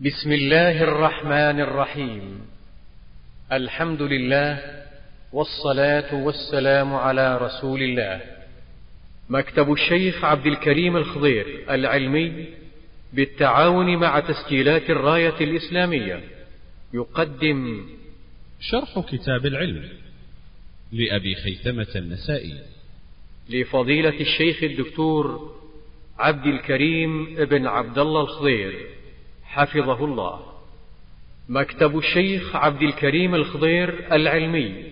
بسم الله الرحمن الرحيم. الحمد لله والصلاة والسلام على رسول الله. مكتب الشيخ عبد الكريم الخضير العلمي بالتعاون مع تسجيلات الراية الإسلامية. يقدم شرح كتاب العلم لأبي خيثمة النسائي. لفضيلة الشيخ الدكتور عبد الكريم بن عبد الله الخضير. حفظه الله. مكتب الشيخ عبد الكريم الخضير العلمي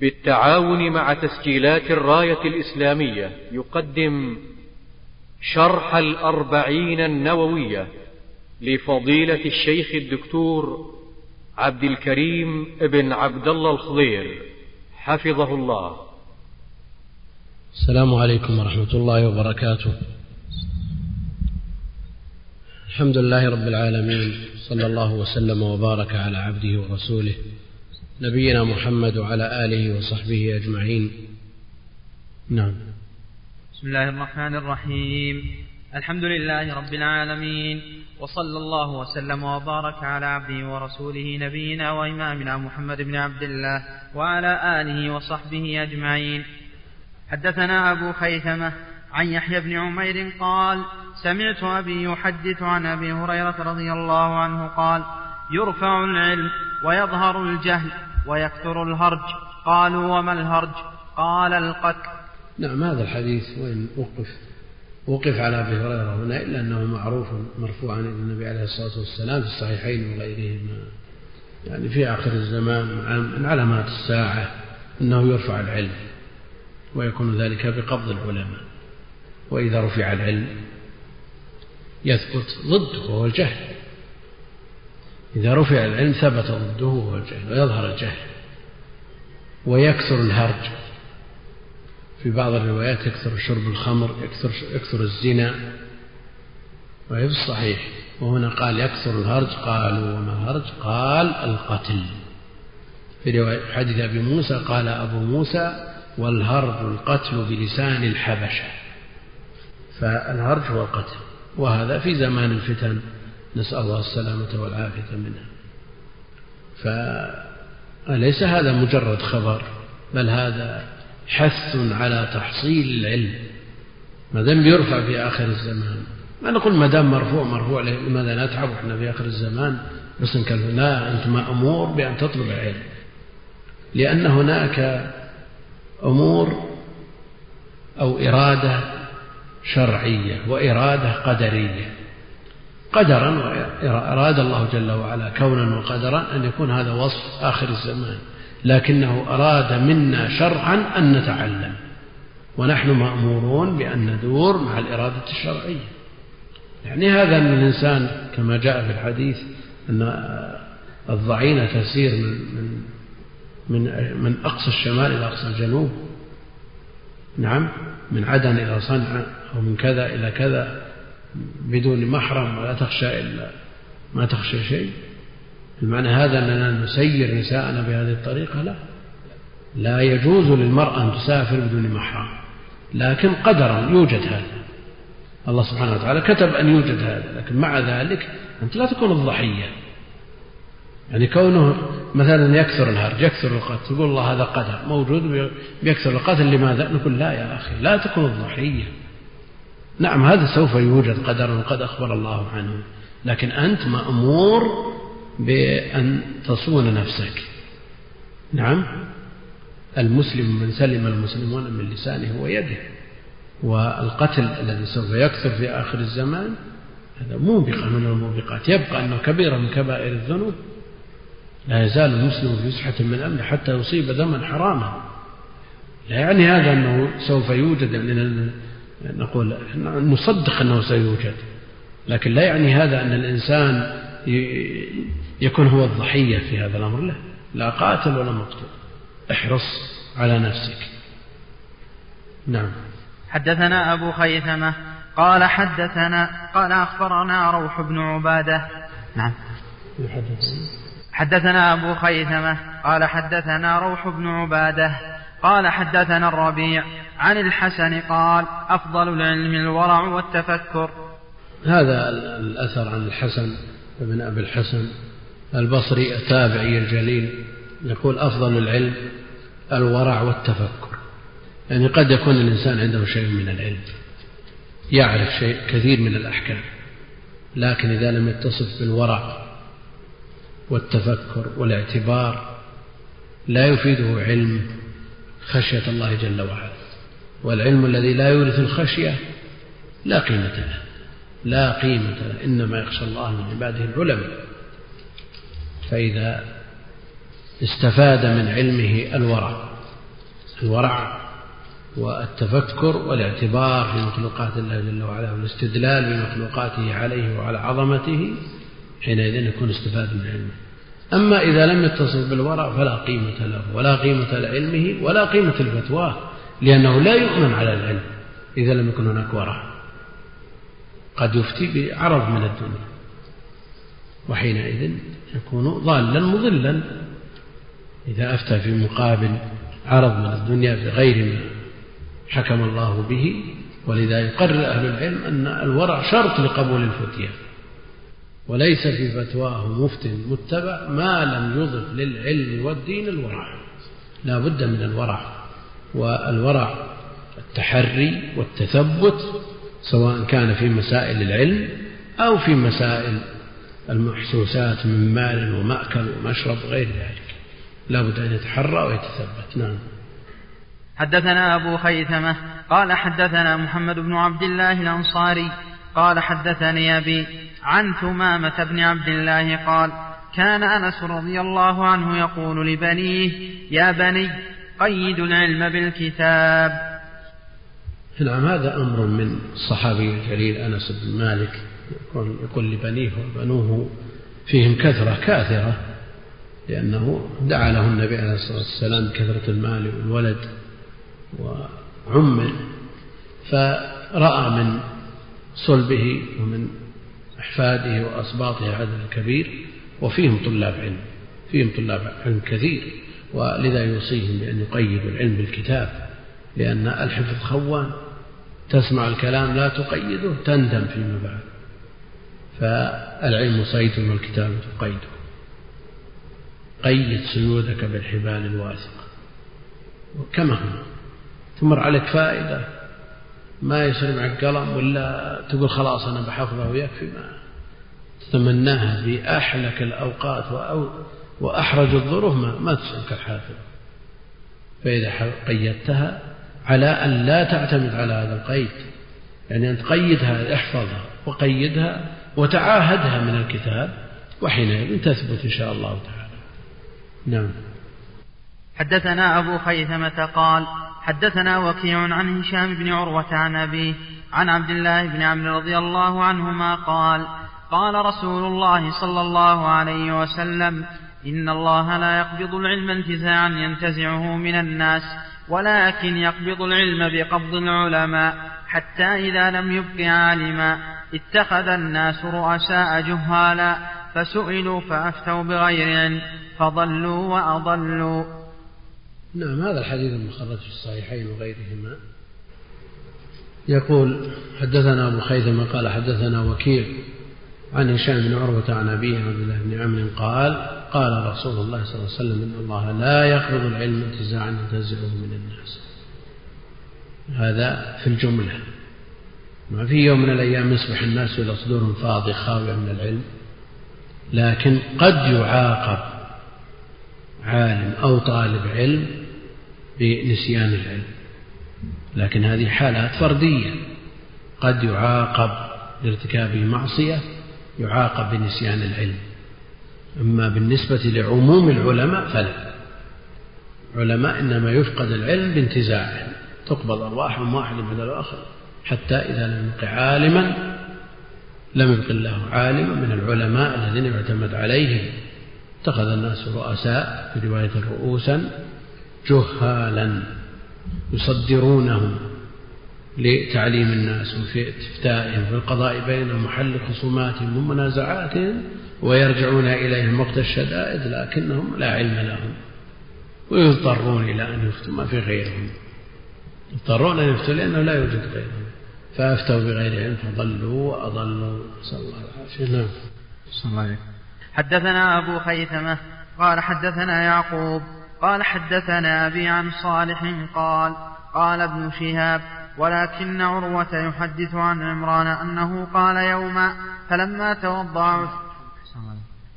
بالتعاون مع تسجيلات الراية الإسلامية يقدم شرح الأربعين النووية لفضيلة الشيخ الدكتور عبد الكريم بن عبد الله الخضير. حفظه الله. السلام عليكم ورحمة الله وبركاته. الحمد لله رب العالمين صلى الله وسلم وبارك على عبده ورسوله نبينا محمد وعلى آله وصحبه أجمعين. نعم. بسم الله الرحمن الرحيم. الحمد لله رب العالمين وصلى الله وسلم وبارك على عبده ورسوله نبينا وإمامنا محمد بن عبد الله وعلى آله وصحبه أجمعين. حدثنا أبو خيثمة عن يحيى بن عمير قال سمعت أبي يحدث عن أبي هريرة رضي الله عنه قال يرفع العلم ويظهر الجهل ويكثر الهرج. قالوا وما الهرج؟ قال القتل. نعم هذا الحديث وإن وقف وقف على أبي هريرة هنا إلا أنه معروف مرفوعا إلى النبي عليه الصلاة والسلام في الصحيحين وغيرهما يعني في آخر الزمان من علامات الساعة أنه يرفع العلم ويكون ذلك بقبض العلماء. وإذا رفع العلم يثبت ضده وهو الجهل. إذا رفع العلم ثبت ضده وهو الجهل ويظهر الجهل ويكثر الهرج. في بعض الروايات يكثر شرب الخمر يكثر يكثر الزنا. وهي في الصحيح. وهنا قال يكثر الهرج قالوا وما الهرج؟ قال القتل. في رواية حديث أبي موسى قال أبو موسى والهرج القتل بلسان الحبشة. فالهرج هو القتل. وهذا في زمان الفتن. نسأل الله السلامة والعافية منها. فليس هذا مجرد خبر؟ بل هذا حث على تحصيل العلم. ما دام يرفع في آخر الزمان. ما نقول ما دام مرفوع مرفوع لماذا نتعب إحنا في آخر الزمان؟ بس نكلف لا أنت مأمور بأن تطلب العلم. لأن هناك أمور أو إرادة شرعية وإرادة قدرية. قدرا أراد الله جل وعلا كونا وقدرا أن يكون هذا وصف آخر الزمان. لكنه أراد منا شرعا أن نتعلم. ونحن مأمورون بأن ندور مع الإرادة الشرعية. يعني هذا أن الإنسان كما جاء في الحديث أن الضعينة تسير من من من أقصى الشمال إلى أقصى الجنوب. نعم من عدن إلى صنعاء أو من كذا إلى كذا بدون محرم ولا تخشى إلا ما تخشى شيء. المعنى هذا أننا نسير نساءنا بهذه الطريقة؟ لا. لا يجوز للمرأة أن تسافر بدون محرم لكن قدرا يوجد هذا. الله سبحانه وتعالى كتب أن يوجد هذا لكن مع ذلك أنت لا تكون الضحية. يعني كونه مثلا يكثر الهرج يكثر القتل تقول الله هذا قدر موجود بيكثر القتل لماذا؟ نقول لا يا أخي لا تكون الضحية. نعم هذا سوف يوجد قدر قد أخبر الله عنه لكن أنت مأمور بأن تصون نفسك. نعم المسلم من سلم المسلمون من لسانه ويده والقتل الذي سوف يكثر في آخر الزمان هذا موبقة من الموبقات. يبقى أنه كبيرة من كبائر الذنوب. لا يزال المسلم في سحة من الأمن حتى يصيب دما حراما. لا يعني هذا أنه سوف يوجد يعني نقول نصدق أنه سيوجد. لكن لا يعني هذا أن الإنسان يكون هو الضحية في هذا الأمر. لا. لا قاتل ولا مقتول. احرص على نفسك. نعم. حدثنا أبو خيثمة. قال حدثنا قال أخبرنا روح بن عبادة. نعم. حدثنا أبو خيثمة قال حدثنا روح بن عبادة قال حدثنا الربيع عن الحسن قال أفضل العلم الورع والتفكر. هذا الأثر عن الحسن بن أبي الحسن البصري التابعي الجليل يقول أفضل العلم الورع والتفكر. يعني قد يكون الإنسان عنده شيء من العلم يعرف شيء كثير من الأحكام لكن إذا لم يتصف بالورع والتفكر والاعتبار لا يفيده علم خشية الله جل وعلا. والعلم الذي لا يورث الخشية لا قيمة له لا قيمة له إنما يخشى الله من عباده العلماء. فإذا استفاد من علمه الورع الورع والتفكر والاعتبار في مخلوقات الله جل وعلا والاستدلال بمخلوقاته عليه وعلى عظمته حينئذ يكون استفاد من علمه. أما إذا لم يتصف بالورع فلا قيمة له ولا قيمة لعلمه ولا قيمة لفتواه لأنه لا يؤمن على العلم إذا لم يكن هناك ورع. قد يفتي بعرض من الدنيا. وحينئذ يكون ضالا مضلا. إذا أفتى في مقابل عرض من الدنيا بغير ما حكم الله به ولذا يقرر أهل العلم أن الورع شرط لقبول الفتية. وليس في فتواه مفت متبع ما لم يضف للعلم والدين الورع. لا بد من الورع والورع التحري والتثبت سواء كان في مسائل العلم أو في مسائل المحسوسات من مال ومأكل ومشرب غير ذلك. لا بد أن يتحرى ويتثبت. نعم. حدثنا أبو خيثمة قال حدثنا محمد بن عبد الله الأنصاري قال حدثني أبي عن ثمامة بن عبد الله قال كان أنس رضي الله عنه يقول لبنيه يا بني قيدوا العلم بالكتاب. نعم هذا أمر من الصحابي الجليل أنس بن مالك يقول لبنيه وبنوه فيهم كثرة كاثرة لأنه دعا له النبي عليه الصلاة والسلام بكثرة المال والولد وعمه فرأى من صلبه ومن أحفاده وأسباطه عدد كبير وفيهم طلاب علم فيهم طلاب علم كثير ولذا يوصيهم بأن يقيدوا العلم بالكتاب لأن الحفظ خوان تسمع الكلام لا تقيده تندم فيما بعد. فالعلم صيد والكتابة قيد قيد سيودك بالحبال الواثقة وكما هو. تمر عليك فائدة. ما يصير معك قلم ولا تقول خلاص أنا بحفظه ويكفي ما تتمناها في أحلك الأوقات وأحرج الظروف ما, ما تسلك الحافظ. فإذا قيدتها على أن لا تعتمد على هذا القيد. يعني أن تقيدها احفظها وقيدها وتعاهدها من الكتاب وحينئذ تثبت إن شاء الله تعالى. نعم. حدثنا أبو خيثمة قال حدثنا وكيع عن هشام بن عروة عن أبيه عن عبد الله بن عمرو رضي الله عنهما قال قال رسول الله صلى الله عليه وسلم إن الله لا يقبض العلم انتزاعا ينتزعه من الناس ولكن يقبض العلم بقبض العلماء حتى إذا لم يبق عالما. اتخذ الناس رؤساء جهالا فسئلوا فأفتوا بغير علم فضلوا وأضلوا. نعم هذا الحديث المخرج في الصحيحين وغيرهما. يقول حدثنا أبو خيثمة قال حدثنا وكيع عن هشام بن عروة عن أبيه عبد الله بن عمرو قال قال رسول الله صلى الله عليه وسلم إن الله لا يقبض العلم انتزاعا ينتزعه من الناس. هذا في الجملة. ما في يوم من الأيام يصبح الناس إلى صدور فاضي خاوية من العلم لكن قد يعاقب عالم أو طالب علم بنسيان العلم. لكن هذه حالات فردية قد يعاقب لارتكاب معصية يعاقب بنسيان العلم. أما بالنسبة لعموم العلماء فلا. علماء إنما يفقد العلم بانتزاعهم. تقبض أرواحهم واحد بعد الآخر. حتى إذا لم يبق عالما لم يبق الله عالما من العلماء الذين يعتمد عليهم. اتخذ الناس رؤساء في رواية رؤوسا جهالا يصدرونهم لتعليم الناس وفي إفتائهم في القضاء بينهم وحل خصوماتهم ومنازعاتهم ويرجعون إليهم وقت الشدائد لكنهم لا علم لهم ويضطرون إلى أن يفتوا ما في غيرهم. يضطرون أن يفتوا لأنه لا يوجد غيرهم. فأفتوا بغير علم فضلوا وأضلوا. نسأل الله العافية نعم حدثنا أبو خيثمة قال حدثنا يعقوب قال حدثنا أبي عن صالح قال قال ابن شهاب ولكن عروة يحدث عن عمران أنه قال يوما فلما توضأ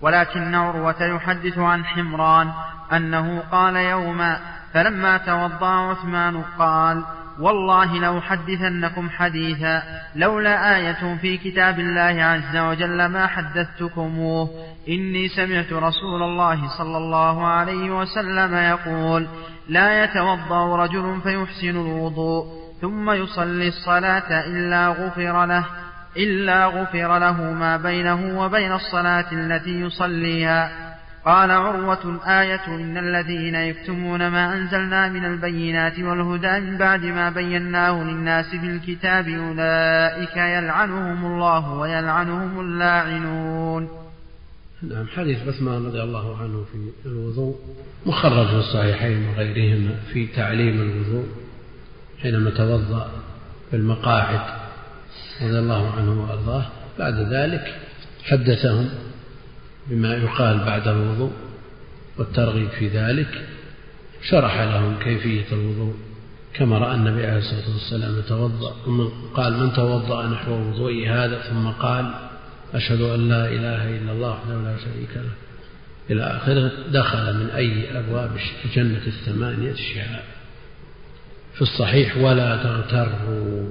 ولكن عروة يحدث عن حمران أنه قال يوما فلما توضأ عثمان قال والله لأحدثنكم حديثا لولا آية في كتاب الله عز وجل ما حدثتكموه إني سمعت رسول الله صلى الله عليه وسلم يقول لا يتوضأ رجل فيحسن الوضوء ثم يصلي الصلاة إلا غفر له إلا غفر له ما بينه وبين الصلاة التي يصليها. قال عروة آية إن الذين يكتمون ما أنزلنا من البينات والهدى من بعد ما بيناه للناس في الكتاب أولئك يلعنهم الله ويلعنهم اللاعنون. نعم حديث عثمان رضي الله عنه في الوضوء مخرج في الصحيحين وغيرهما في تعليم الوضوء حينما توضأ في المقاعد رضي الله عنه وأرضاه. بعد ذلك حدثهم بما يقال بعد الوضوء والترغيب في ذلك شرح لهم كيفية الوضوء كما رأى النبي عليه الصلاة والسلام يتوضأ قال من توضأ نحو وضوئي هذا؟ ثم قال أشهد أن لا إله إلا الله وحده لا شريك له. إلى آخره دخل من أي أبواب الجنة الثمانية شهاب في الصحيح ولا تغتروا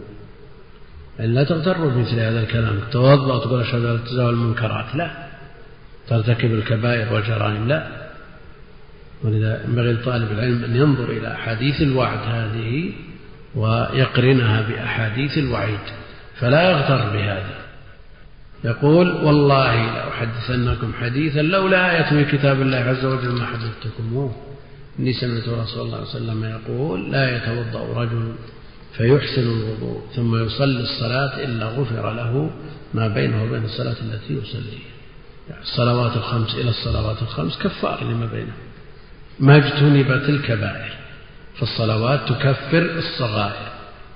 يعني لا تغتروا بمثل هذا الكلام توضأ وتقول أشهد أن لا المنكرات لا ترتكب الكبائر والجرائم؟ لا. ولذا ينبغي لطالب العلم أن ينظر إلى أحاديث الوعد هذه ويقرنها بأحاديث الوعيد فلا يغتر بهذا. يقول والله لأحدثنكم حديثا لولا آية من كتاب الله عز وجل ما حدثتكموه. إني سمعت رسول الله صلى الله عليه وسلم يقول لا يتوضأ رجل فيحسن الوضوء ثم يصلي الصلاة إلا غفر له ما بينه وبين الصلاة التي يصليها. الصلوات الخمس إلى الصلوات الخمس كفار لما بينهم. ما اجتنبت الكبائر. فالصلوات تكفر الصغائر.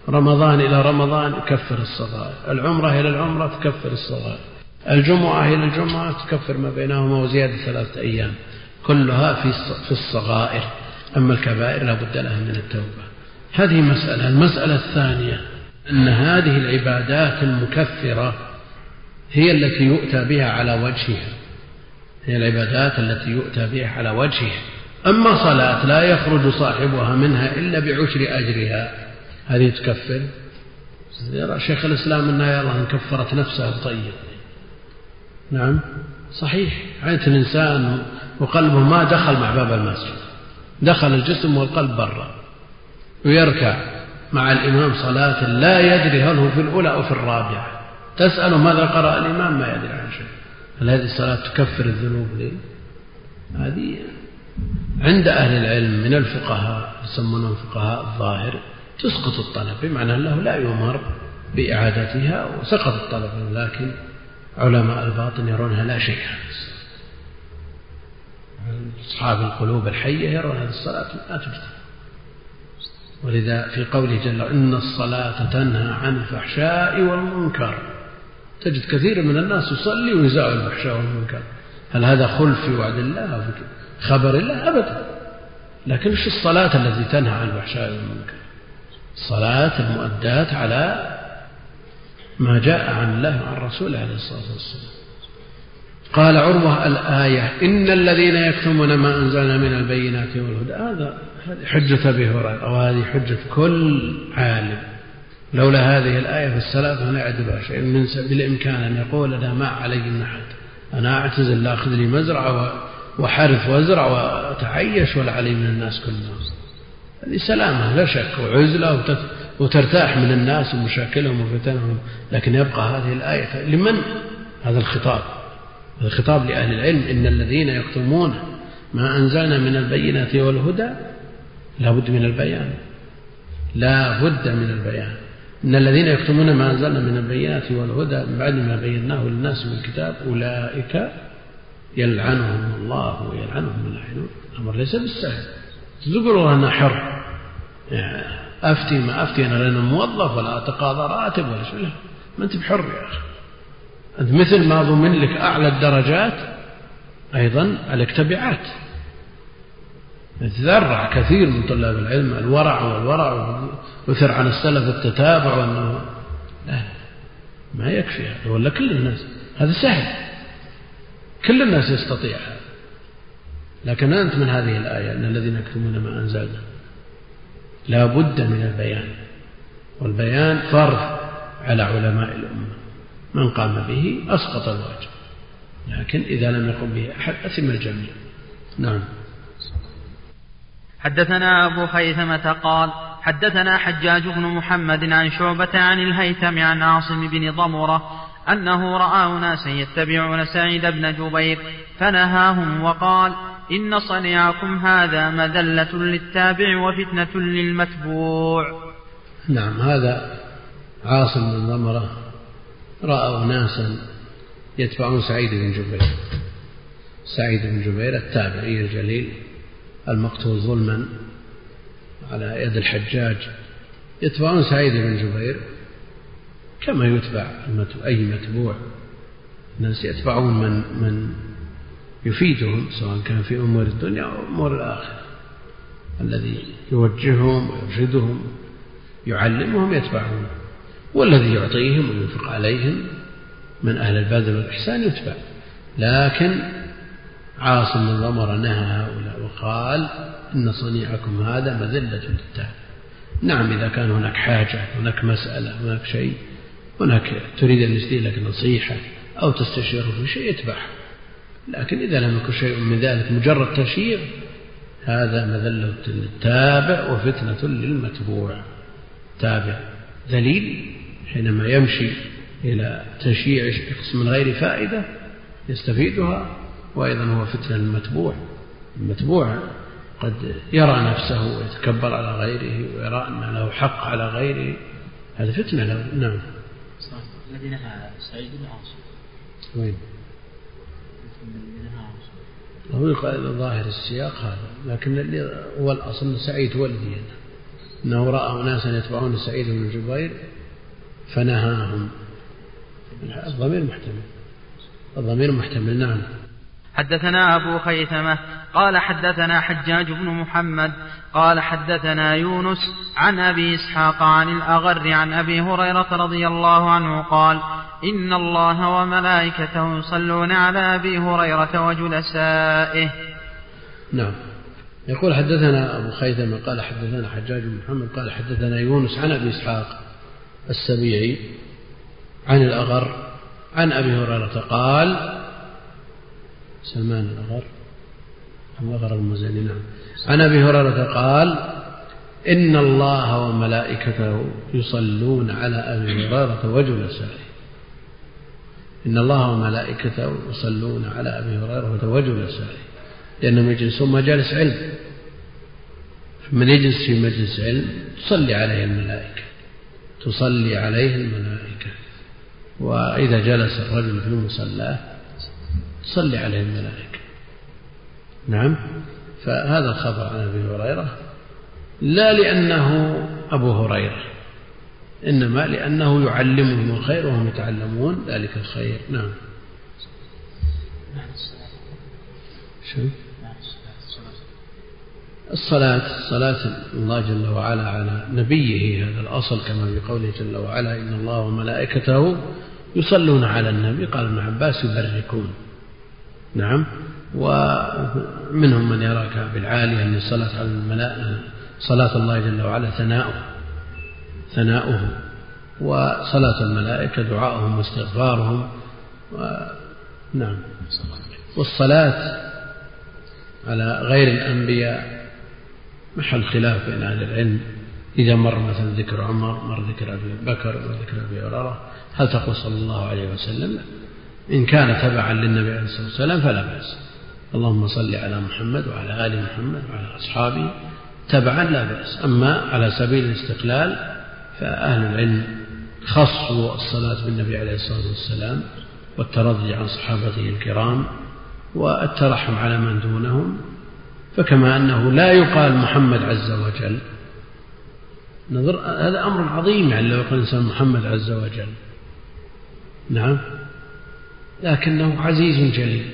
رمضان إلى رمضان يكفر الصغائر. العمرة إلى العمرة تكفر الصغائر. الجمعة إلى الجمعة تكفر ما بينهما وزيادة ثلاثة أيام. كلها في في الصغائر. أما الكبائر لا بد لها من التوبة. هذه مسألة. المسألة الثانية. أن هذه العبادات المكفرة هي التي يؤتى بها على وجهها. هي العبادات التي يؤتى بها على وجهها. أما صلاة لا يخرج صاحبها منها إلا بعشر أجرها. هذه تكفر يرى شيخ الإسلام أنها يرى أن كفرت نفسها بطيب. نعم؟ صحيح. عينة الإنسان وقلبه ما دخل مع باب المسجد. دخل الجسم والقلب برا. ويركع مع الإمام صلاة لا يدري هل هو في الأولى أو في الرابعة. تسأل ماذا قرأ الإمام؟ ما يدري عن شيء. هل هذه الصلاة تكفر الذنوب لي؟ هذه عند أهل العلم من الفقهاء يسمونهم فقهاء الظاهر تسقط الطلب بمعنى أنه لا يؤمر بإعادتها وسقط الطلب لكن علماء الباطن يرونها لا شيء. أصحاب القلوب الحية يرون هذه الصلاة لا تجزي ولذا في قوله جل إن الصلاة تنهى عن الفحشاء والمنكر. تجد كثير من الناس يصلي ويزاع الفحشاء والمنكر. هل هذا خلف في وعد الله أو في خبر الله أبدا. لكن إيش الصلاة التي تنهى عن الفحشاء والمنكر؟ الصلاة المؤدات على ما جاء عن الله وعن رسوله عليه الصلاة والسلام. قال عروة الآية إن الذين يكتمون ما أنزلنا من البينات والهدى هذا حجة أبي هريرة وهذه حجة كل عالم. لولا هذه الآية في السلف ما يعدل شيء من بالإمكان أن يقول أنا ما علي من أحد. أنا أعتزل لا أخذ لي مزرعة وحرث وازرع وتعيش ولا علي من الناس كلهم. هذه سلامة لا شك وعزلة وترتاح من الناس ومشاكلهم وفتنهم. لكن يبقى هذه الآية لمن؟ هذا الخطاب. هذا الخطاب لأهل العلم. إن الذين يكتمون ما أنزلنا من البينات والهدى لا بد من البيان. لا بد من البيان. إن الذين يكتمون ما أنزلنا من البينات والهدى من بعد ما بيناه للناس من الكتاب أولئك يلعنهم الله ويلعنهم اللاعنون. الأمر ليس بالسهل. تقولوا أنا حر يعني أفتي ما أفتي أنا لأنا موظف ولا أتقاضى راتب ولا شيء. ما أنت بحر يا أخي. أنت مثل ما ضمن لك أعلى الدرجات أيضا عليك تبعات. يتذرع كثير من طلاب العلم الورع والورع وثر عن السلف التتابع وأنه لا ما يكفي هذا. ولا كل الناس. هذا سهل. كل الناس يستطيع هذا. لكن أنت من هذه الآية أن الذين يكتمون ما أنزلنا لا بد من البيان. والبيان فرض على علماء الأمة. من قام به أسقط الواجب. لكن إذا لم يقم به أحد أثم الجميع. نعم. حدثنا أبو خيثمة قال حدثنا حجاج بن محمد عن شعبة عن الهيثم عن عاصم بن ضمرة أنه رأى ناسا يتبعون سعيد بن جبير فنهاهم وقال إن صنيعكم هذا مذلة للتابع وفتنة للمتبوع. نعم هذا عاصم بن ضمرة رأى ناسا يتبعون سعيد بن جبير. سعيد بن جبير التابعي الجليل. المقتول ظلما على يد الحجاج. يتبعون سعيد بن جبير كما يتبع أي متبوع. الناس يتبعون من من يفيدهم سواء كان في أمور الدنيا أو أمور الآخرة. الذي يوجههم ويرشدهم يعلمهم يتبعون والذي يعطيهم وينفق عليهم من أهل البذل والإحسان يتبع. لكن عاصم بن ضمر نهى هؤلاء وقال إن صنيعكم هذا مذلة للتابع نعم إذا كان هناك حاجة هناك مسألة هناك شيء هناك تريد أن يسدي لك نصيحة أو تستشيره في شيء يتبعه. لكن إذا لم يكن شيء من ذلك مجرد تشييع هذا مذلة للتابع وفتنة للمتبوع. تابع ذليل حينما يمشي إلى تشييع شخص من غير فائدة يستفيدها وأيضا هو فتنة للمتبوع المتبوع قد يرى نفسه ويتكبر على غيره ويرى أن له حق على غيره. هذا فتنة له. نعم. الذي نهى سعيد بن عاصم. وين؟ هو يقال ظاهر السياق هذا لكن اللي هو الأصل سعيد هو الذي أنه رأى أناسا يتبعون سعيد بن جبير فنهاهم. الضمير محتمل. الضمير محتمل. نعم. حدثنا أبو خيثمة قال حدثنا حجاج بن محمد قال حدثنا يونس عن أبي إسحاق عن الأغر عن أبي هريرة رضي الله عنه قال إن الله وملائكته يصلون على أبي هريرة وجلسائه. نعم. يقول حدثنا أبو خيثمة قال حدثنا حجاج بن محمد قال حدثنا يونس عن أبي إسحاق السبيعي عن الأغر عن أبي هريرة قال سلمان الأغر الأغر المزني نعم. عن أبي هريرة قال إن الله وملائكته يصلون على أبي هريرة وجلسائه. إن الله وملائكته يصلون على أبي هريرة وجلسائه. لأنهم يجلسون مجالس علم. من يجلس في مجلس علم تصلي عليه الملائكة تصلي عليه الملائكة. وإذا جلس الرجل في المصلاه تصلي عليه الملائكة نعم. فهذا الخبر عن أبي هريرة لا لأنه أبو هريرة إنما لأنه يعلمهم الخير وهم يتعلمون ذلك الخير. نعم؟ الصلاة صلاة الله جل وعلا على نبيه هذا الأصل كما في قوله جل وعلا إن الله وملائكته يصلون على النبي. قال ابن عباس يبركون. نعم. ومنهم من يراك بالعالية أن الصلاة على الملائكة صلاة الله جل وعلا ثناؤه ثناؤه وصلاة الملائكة دعاؤهم واستغفارهم و... نعم. والصلاة على غير الأنبياء محل خلاف بين أهل العلم. إذا مر مثلا ذكر عمر مر ذكر أبي بكر مر ذكر أبي هريرة هل تقول صلى الله عليه وسلم؟ إن كان تبعا للنبي عليه الصلاة والسلام فلا بأس. اللهم صل على محمد وعلى آل محمد وعلى أصحابه. تبعا لا بأس. أما على سبيل الاستقلال فأهل العلم خصوا الصلاة بالنبي عليه الصلاة والسلام والترضي عن صحابته الكرام والترحم على من دونهم. فكما أنه لا يقال محمد عز وجل. نظر هذا أمر عظيم يعني لو يقول الإنسان محمد عز وجل. نعم؟ لكنه عزيز جليل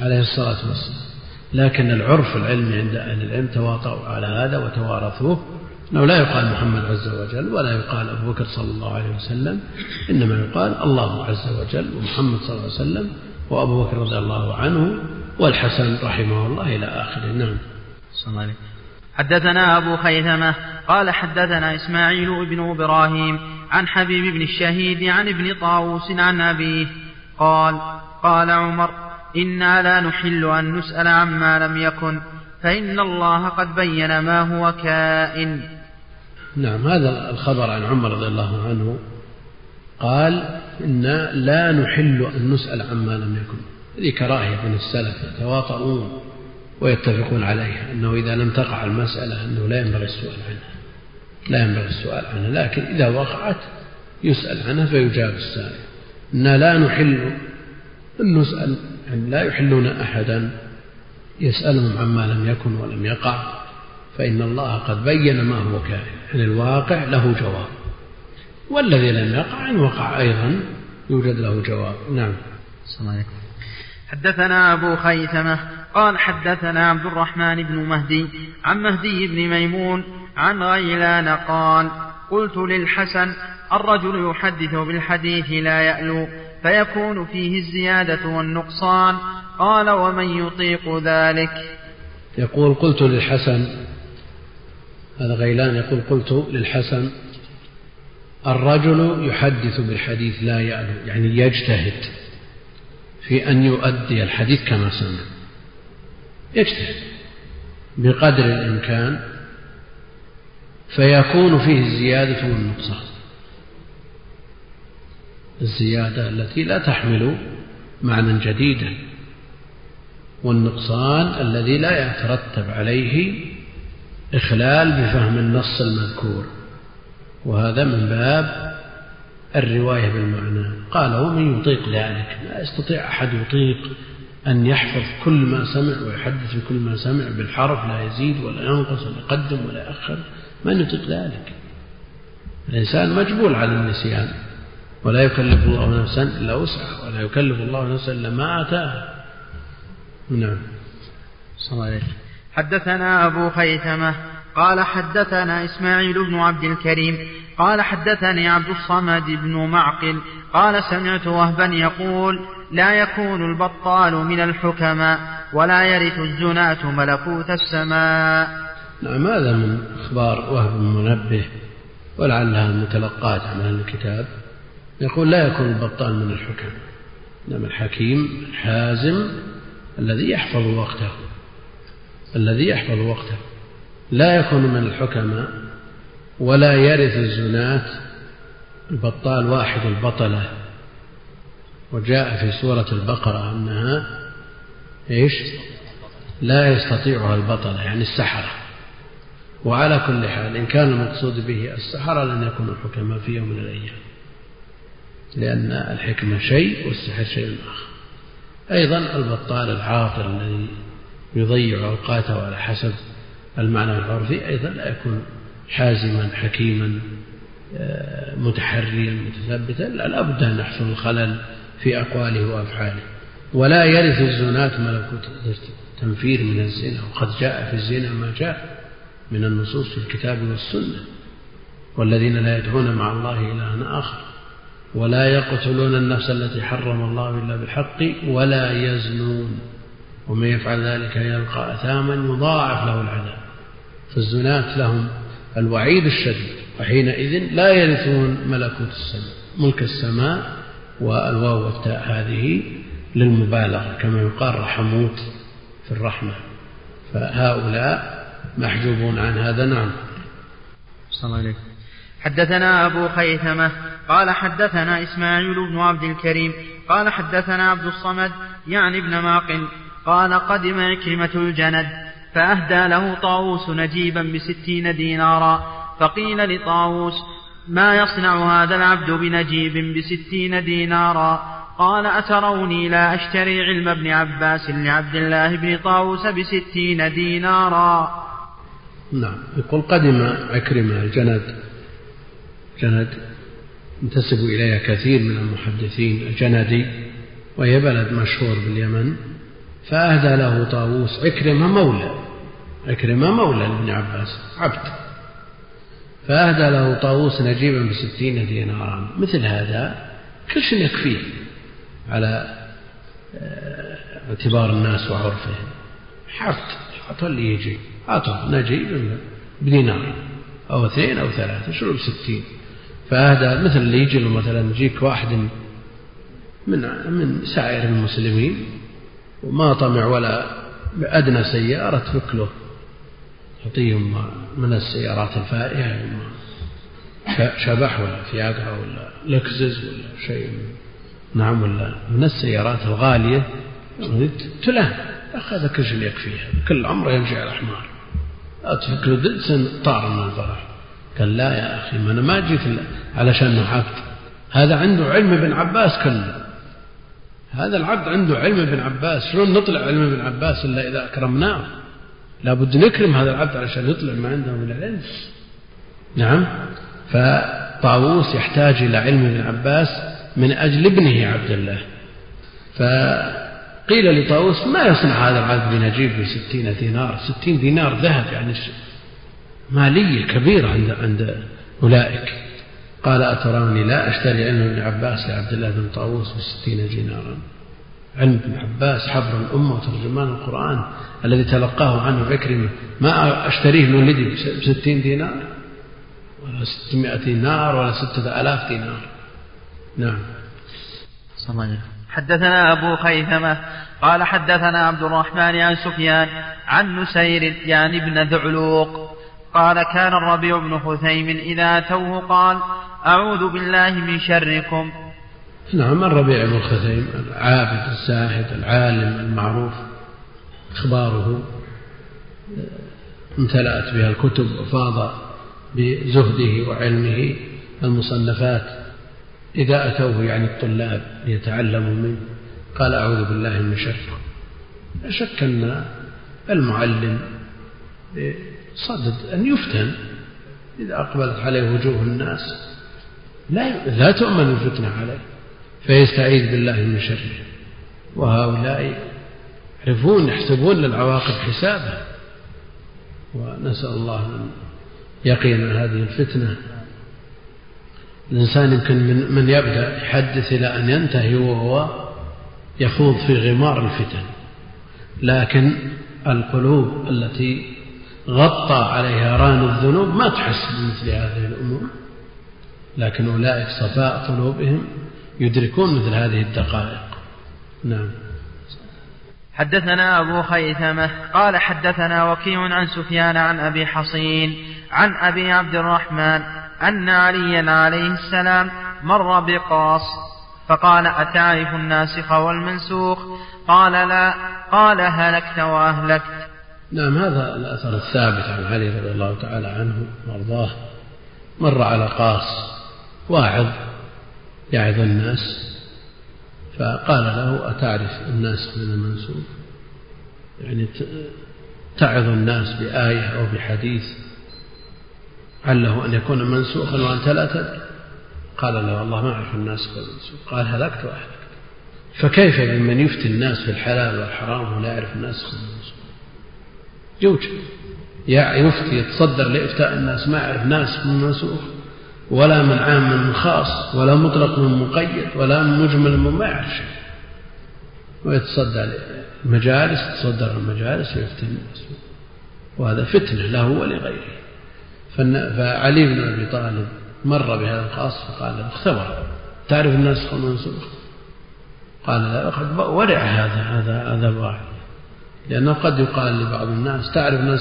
عليه الصلاة والسلام. لكن العرف العلمي عند أهل العلم تواطؤوا على هذا وتوارثوه أنه لا يقال محمد عز وجل ولا يقال أبو بكر صلى الله عليه وسلم إنما يقال الله عز وجل ومحمد صلى الله عليه وسلم وأبو بكر رضي الله عنه والحسن رحمه الله إلى آخره. نعم. صلى الله عليه حدثنا أبو خيثمة قال حدثنا إسماعيل بن إبراهيم عن حبيب بن الشهيد عن ابن طاووس عن أبيه قال قال عمر إنا لا نحل أن نسأل عما لم يكن فإن الله قد بين ما هو كائن. نعم هذا الخبر عن عمر رضي الله عنه قال إنا لا نحل أن نسأل عما لم يكن. هذه كراهية من السلف يتواطؤون ويتفقون عليها أنه إذا لم تقع المسألة أنه لا ينبغي السؤال عنها. لا ينبغي السؤال عنها لكن إذا وقعت يسأل عنها فيجاب السائل. إنا لا نحل أن نسأل يعني لا يحلون أحدا يسألهم عما لم يكن ولم يقع فإن الله قد بين ما هو كائن. يعني الواقع له جواب والذي لم يقع إن وقع أيضا يوجد له جواب. نعم. عليكم. حدثنا أبو خيثمة قال حدثنا عبد الرحمن بن مهدي عن مهدي بن ميمون عن غيلان قال قلت للحسن الرجل يحدث بالحديث لا يألو فيكون فيه الزيادة والنقصان. قال ومن يطيق ذلك؟ يقول قلت للحسن هذا غيلان يقول قلت للحسن الرجل يحدث بالحديث لا يألو يعني يجتهد في أن يؤدي الحديث كما سمع. يجتهد بقدر الإمكان فيكون فيه الزيادة والنقصان. الزيادة التي لا تحمل معنى جديدا والنقصان الذي لا يترتب عليه إخلال بفهم النص المذكور. وهذا من باب الرواية بالمعنى. قال ومن يطيق ذلك؟ لا يستطيع أحد يطيق أن يحفظ كل ما سمع ويحدث بكل ما سمع بالحرف لا يزيد ولا ينقص ولا يقدم ولا يأخر. من يطيق ذلك؟ الإنسان مجبول على النسيان. ولا يكلف الله نفسا إلا وسعها ولا يكلف الله نفسا إلا ما آتاها. نعم. صلى الله عليه حدثنا أبو خيثمة قال حدثنا إسماعيل بن عبد الكريم قال حدثني عبد الصمد بن معقل قال سمعت وهبا يقول لا يكون البطال من الحكماء ولا يرث الزناة ملكوت السماء. نعم هذا من أخبار وهب منبه ولعلها متلقات عن الكتاب. يقول لا يكون البطال من الحكم إنما الحكيم الحازم الذي يحفظ وقته الذي يحفظ وقته. لا يكون من الحكماء ولا يرث الزناة البطال واحد البطلة. وجاء في سورة البقرة أنها إيش؟ لا يستطيعها البطلة يعني السحرة. وعلى كل حال إن كان المقصود به السحرة لن يكون الحكماء في يوم من الأيام. لأن الحكمة شيء والسحر شيء آخر. أيضا البطال العاطل الذي يضيع أوقاته على حسب المعنى العرفي أيضا لا يكون حازما حكيما آه، متحريا متثبتا. لا لابد أن يحصل الخلل في أقواله وأفعاله. ولا يرث الزناة ملكوت تنفير من الزنا. وقد جاء في الزنا ما جاء من النصوص في الكتاب والسنة. والذين لا يدعون مع الله إلها آخر. ولا يقتلون النفس التي حرم الله إلا بالحق ولا يزنون. ومن يفعل ذلك يلقى أثاما يضاعف له العذاب. فالزناة لهم الوعيد الشديد وحينئذ لا يرثون ملكوت السماء ملك السماء والواو والتاء هذه للمبالغة كما يقال رحموت في الرحمة. فهؤلاء محجوبون عن هذا. نعم. صلى الله عليه حدثنا أبو خيثمة قال حدثنا إسماعيل بن عبد الكريم قال حدثنا عبد الصمد يعني ابن معقل قال قدم عكرمة الجند فأهدى له طاووس نجيبا بستين دينارا فقيل لطاووس ما يصنع هذا العبد بنجيب بستين دينارا؟ قال أتروني لا أشتري علم ابن عباس لعبد الله بن طاووس بستين دينارا؟ نعم يقول قدم عكرمة الجند جند ينتسب إليها كثير من المحدثين الجندي وهي بلد مشهور باليمن فأهدى له طاووس عكرمة مولى عكرمة مولى لابن عباس عبد. فأهدى له طاووس نجيبا بستين دينارا. مثل هذا كل شيء يكفيه على آه، اعتبار الناس وعرفهم حفت أعطوا اللي يجي. أعطوا نجيب بدينار. أو اثنين أو ثلاثة شنو بستين؟ فهذا مثل اللي يجي مثلا يجيك واحد من من سائر المسلمين وما طمع ولا بأدنى سيارة تفك له يعطيهم من السيارات الفائهة شبح ولا فياقرا ولا لكزز ولا شيء نعم ولا من السيارات الغالية. تلام أخذ كل شيء يكفيها؟ كل عمره يمشي على حمار. أتفك له طار من الفرح قال لا يا أخي ما أنا ما جيت علشان عبد. هذا عنده علم ابن عباس كله. هذا العبد عنده علم ابن عباس. شلون نطلع علم ابن عباس إلا إذا أكرمناه؟ لابد نكرم هذا العبد علشان يطلع ما عنده من العلم. نعم. فطاووس يحتاج إلى علم ابن عباس من أجل ابنه عبد الله. فقيل لطاووس ما يصنع هذا العبد بنجيب بستين دينار. ستين دينار ذهب يعني مالية كبيرة عند عند أولئك. قال أتراني لا أشتري علم ابن عباس لعبد الله بن طاووس بستين دينارا. علم ابن عباس حبر الأمة وترجمان القرآن الذي تلقاه عنه عكرمة. ما أشتريه من ولدي بستين دينار؟ ولا ستمائة دينار ولا ستة آلاف دينار. نعم. حدثنا أبو خيثمة قال حدثنا عبد الرحمن عن سفيان عن نسير يعني بن ذعلوق قال كان الربيع بن خثيم إذا أتوه قال أعوذ بالله من شركم. نعم الربيع بن خثيم العابد الزاهد العالم المعروف إخباره امتلأت بها الكتب وفاض بزهده وعلمه المصنفات. إذا أتوه يعني الطلاب ليتعلموا منه قال أعوذ بالله من شركم. لا شك أن المعلم صدد أن يفتن. إذا أقبلت عليه وجوه الناس لا لا تؤمن الفتنة عليه فيستعيذ بالله من شره. وهؤلاء يعرفون يحسبون للعواقب حسابا ونسأل الله أن يقينا هذه الفتنة. الإنسان يمكن من, من يبدأ يحدث إلى أن ينتهي وهو يخوض في غمار الفتن. لكن القلوب التي غطى عليها ران الذنوب ما تحس بمثل هذه الأمور. لكن أولئك صفاء قلوبهم يدركون مثل هذه الدقائق. نعم. حدثنا أبو خيثمة قال حدثنا وكيع عن سفيان عن أبي حصين عن أبي عبد الرحمن أن عليا عليه السلام مر بقاص فقال أتعرف الناسخ والمنسوخ؟ قال لا. قال هلكت وأهلكت. نعم هذا الأثر الثابت عن علي رضي الله تعالى عنه وأرضاه. مر على قاص واعظ يعظ الناس فقال له أتعرف الناس من المنسوخ يعني تعظ الناس بآية أو بحديث؟ عله أن يكون منسوخا وأنت لا تدري؟ قال له والله ما أعرف الناس والمنسوخ قال هلكت وأهلكت. فكيف بمن يفتي الناس في الحلال والحرام ولا يعرف الناس والمنسوخ يوجد. يفتي يتصدر لإفتاء الناس ما يعرف ناس من منسوخ ولا من عام من خاص ولا مطلق من مقيد ولا من مجمل من ما يعرف شيء. ويتصدى المجالس يتصدر المجالس ويفتن الناس. وهذا فتنة له ولغيره فعلي بن أبي طالب مر بهذا الخاص فقال له اختبر. تعرف الناسخ والمنسوخ قال لا ورع هذا هذا هذا واحد. لأنه قد يقال لبعض الناس تعرف الناس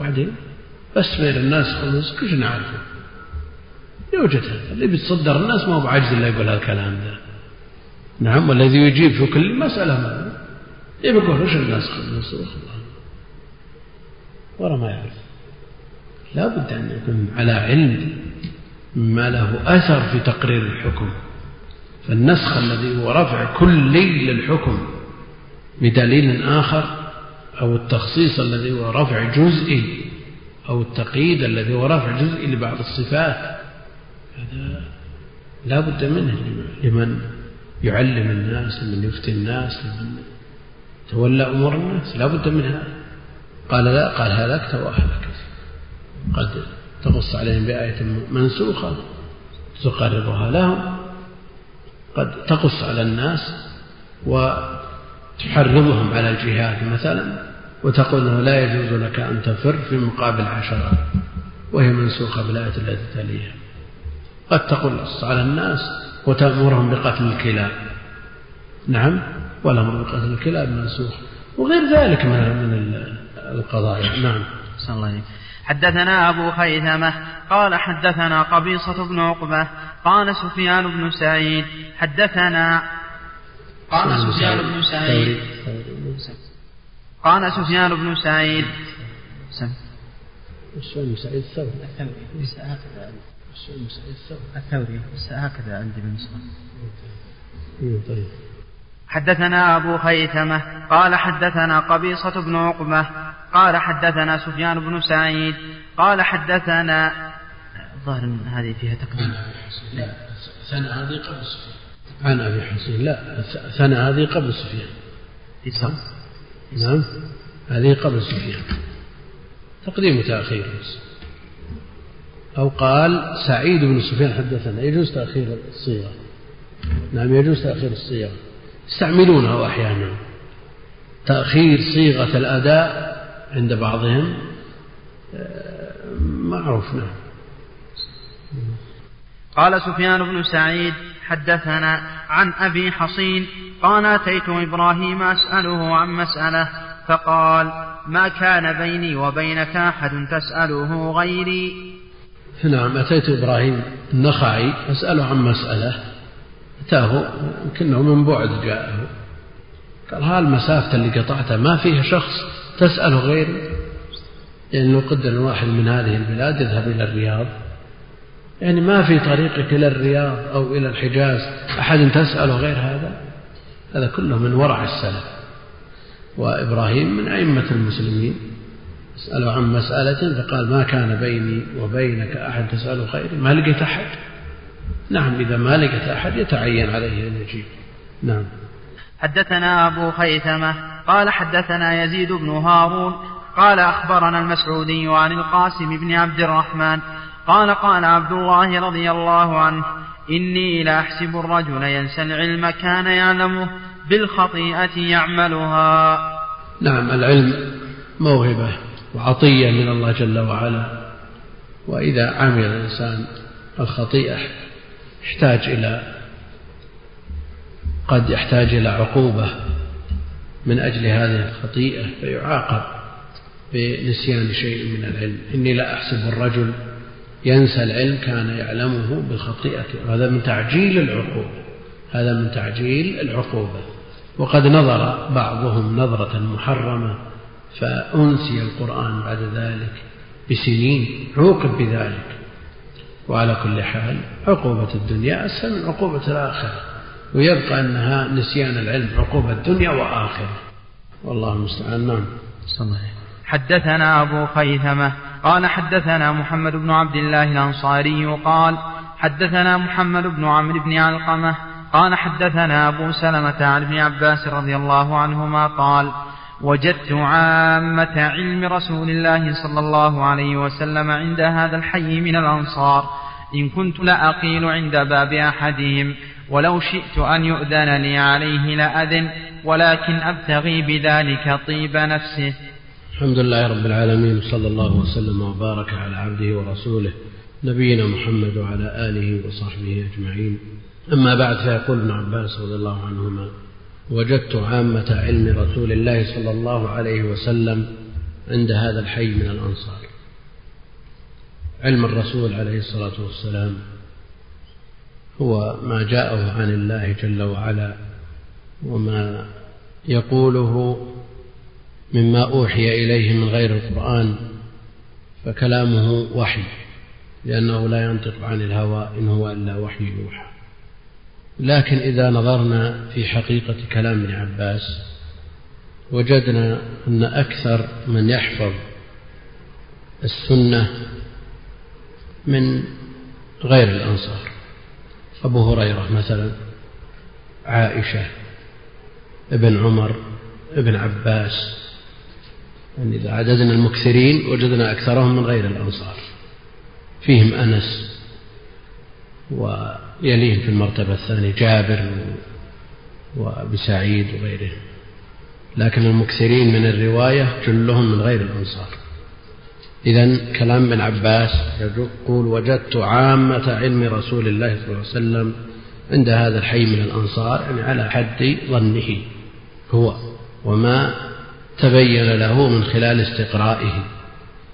وبعدين بس بين الناس والمنسوخ كل نعرفه. يوجد هذا اللي بيتصدر الناس ما هو بعجز إلا يقول هالكلام ذا نعم والذي يجيب في كل مسألة ما يبي يقول وش الناس والمنسوخ ورا ما يعرف. لا بد أن يكون على علم ما له أثر في تقرير الحكم. فالنسخ الذي هو رفع كلي للحكم بدليل آخر أو التخصيص الذي هو رفع جزئي أو التقييد الذي هو رفع جزئي لبعض الصفات. هذا لا بد منه لمن يعلم الناس من يفتي الناس من تولى أمور الناس. لا بد من هذا. قال لا قال هلكت وأهلكت قد تقص عليهم بآية منسوخة تقررها لهم. قد تقص على الناس وتحرضهم على الجهاد مثلا وتقول إنه لا يجوز لك أن تفر في مقابل عشرة وهي منسوخة بالآية التي تليها. قد تقص على الناس وتأمرهم بقتل الكلاب. نعم والأمر بقتل الكلاب منسوخ. وغير ذلك من القضايا. نعم. الله حدثنا أبو خيثمة قال حدثنا قبيصة بن عقبة قال سفيان بن سعيد حدثنا قال سفيان بن سعيد. قال سفيان بن سعيد. سفيان بن سعيد الثوري. الثوري. هكذا عندي بالنسبة طيب. حدثنا أبو خيثمة. قال حدثنا قبيصة بن عقبة. قال حدثنا سفيان بن سعيد. قال حدثنا الظاهر هذه فيها تقديم. لا ثنى هذه قبل سفيان عن أبي حسين. لا ثنى هذه قبل سفيان. نعم هذه قبل سفيان. تقديم وتأخير أو قال سعيد بن سفيان حدثنا يجوز تأخير الصيغة. نعم يجوز تأخير الصيغة. يستعملونه أحيانا. تأخير صيغة الأداء عند بعضهم آه، معروف نعم. قال سفيان بن سعيد حدثنا عن أبي حصين قال أتيت إبراهيم أسأله عن مسألة فقال ما كان بيني وبينك أحد تسأله غيري؟ نعم أتيت إبراهيم النخعي أسأله عن مسألة. أتاه يمكنه من بعد جاءه. قال ها المسافة اللي قطعتها ما فيها شخص تسأله غيري؟ لو قدر واحد من هذه البلاد يذهب إلى الرياض. يعني ما في طريقك إلى الرياض أو إلى الحجاز. أحد تسأله غير هذا؟ هذا كله من ورع السلف. وإبراهيم من أئمة المسلمين. اسأله عن مسألة فقال ما كان بيني وبينك أحد تسأله غيري؟ ما لقيت أحد؟ نعم إذا ما لقيت أحد يتعين عليه أن يجيب. نعم. حدثنا أبو خيثمة قال حدثنا يزيد بن هارون قال أخبرنا المسعودي عن القاسم بن عبد الرحمن قال قال عبد الله رضي الله عنه إني لأحسب الرجل ينسى العلم كان يعلمه بالخطيئة يعملها. نعم العلم موهبة وعطية من الله جل وعلا. وإذا عمل الإنسان الخطيئة يحتاج إلى قد يحتاج إلى عقوبة من أجل هذه الخطيئة فيعاقب بنسيان شيء من العلم. إني لا أحسب الرجل ينسى العلم كان يعلمه بالخطيئة. وهذا من تعجيل العقوبة. هذا من تعجيل العقوبة. وقد نظر بعضهم نظرة محرمة فأنسي القرآن بعد ذلك بسنين عوقب بذلك. وعلى كل حال عقوبة الدنيا أسهل من عقوبة الآخرة. ويبقى أنها نسيان العلم عقوبة الدنيا وآخرة. والله المستعان. نعم. حدثنا أبو خيثمة قال حدثنا محمد بن عبد الله الأنصاري قال حدثنا محمد بن عمرو بن علقمة قال حدثنا أبو سلمة عن ابن عباس رضي الله عنهما قال وجدت عامة علم رسول الله صلى الله عليه وسلم عند هذا الحي من الأنصار. إن كنت لأقيل عند باب أحدهم ولو شئت أن يؤذن لي عليه لأذن ولكن أبتغي بذلك طيب نفسه. الحمد لله رب العالمين صلى الله وسلم وبارك على عبده ورسوله نبينا محمد وعلى آله وصحبه أجمعين. أما بعد فيقول ابن عباس رضي الله عنهما وجدت عامة علم رسول الله صلى الله عليه وسلم عند هذا الحي من الأنصار. علم الرسول عليه الصلاة والسلام هو ما جاءه عن الله جل وعلا وما يقوله مما أوحي إليه من غير القرآن فكلامه وحي لأنه لا ينطق عن الهوى إن هو إلا وحي يوحى. لكن إذا نظرنا في حقيقة كلام ابن عباس وجدنا أن أكثر من يحفظ السنة من غير الأنصار. أبو هريرة مثلا عائشة ابن عمر ابن عباس يعني إذا عددنا المكثرين وجدنا أكثرهم من غير الأنصار. فيهم أنس ويليهم في المرتبة الثانية جابر وأبي سعيد وغيرهم. لكن المكثرين من الرواية جلهم من غير الأنصار. إذا كلام ابن عباس يقول وجدت عامة علم رسول الله صلى الله عليه وسلم عند هذا الحي من الأنصار يعني على حد ظنه هو. وما تبين له من خلال استقرائه.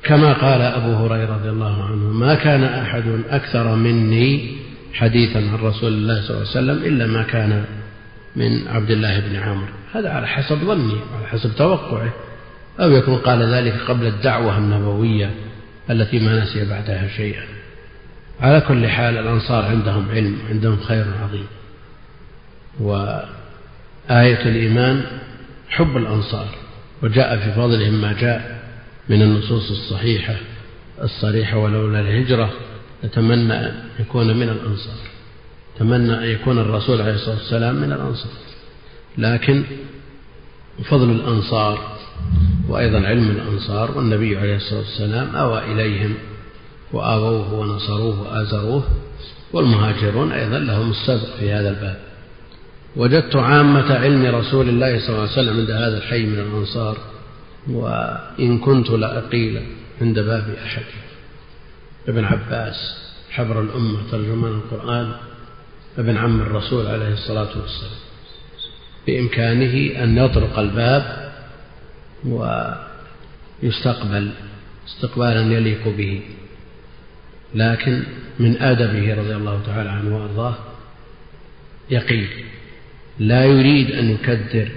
كما قال أبو هريرة رضي الله عنه ما كان أحد أكثر مني حديثا عن رسول الله صلى الله عليه وسلم إلا ما كان من عبد الله بن عمرو. هذا على حسب ظني وعلى حسب توقعه. أو يكون قال ذلك قبل الدعوة النبوية التي ما نسي بعدها شيئا. على كل حال الأنصار عندهم علم عندهم خير عظيم. وآية الإيمان حب الأنصار. وجاء في فضلهم ما جاء من النصوص الصحيحة الصريحة ولولا الهجرة نتمنى أن يكون من الأنصار تمنى أن يكون الرسول عليه الصلاة والسلام من الأنصار. لكن فضل الأنصار وأيضا علم الأنصار والنبي عليه الصلاة والسلام أوى إليهم وآووه ونصروه وآزروه والمهاجرون أيضا لهم السبق في هذا الباب. وجدت عامة علم رسول الله صلى الله عليه وسلم عند هذا الحي من الأنصار وإن كنت لأقيل عند باب أحد. ابن عباس حبر الأمة ترجمان القرآن ابن عم الرسول عليه الصلاة والسلام. بإمكانه أن يطرق الباب ويستقبل استقبالا يليق به. لكن من آدبه رضي الله تعالى عنه وأرضاه يقين. لا يريد أن يكدر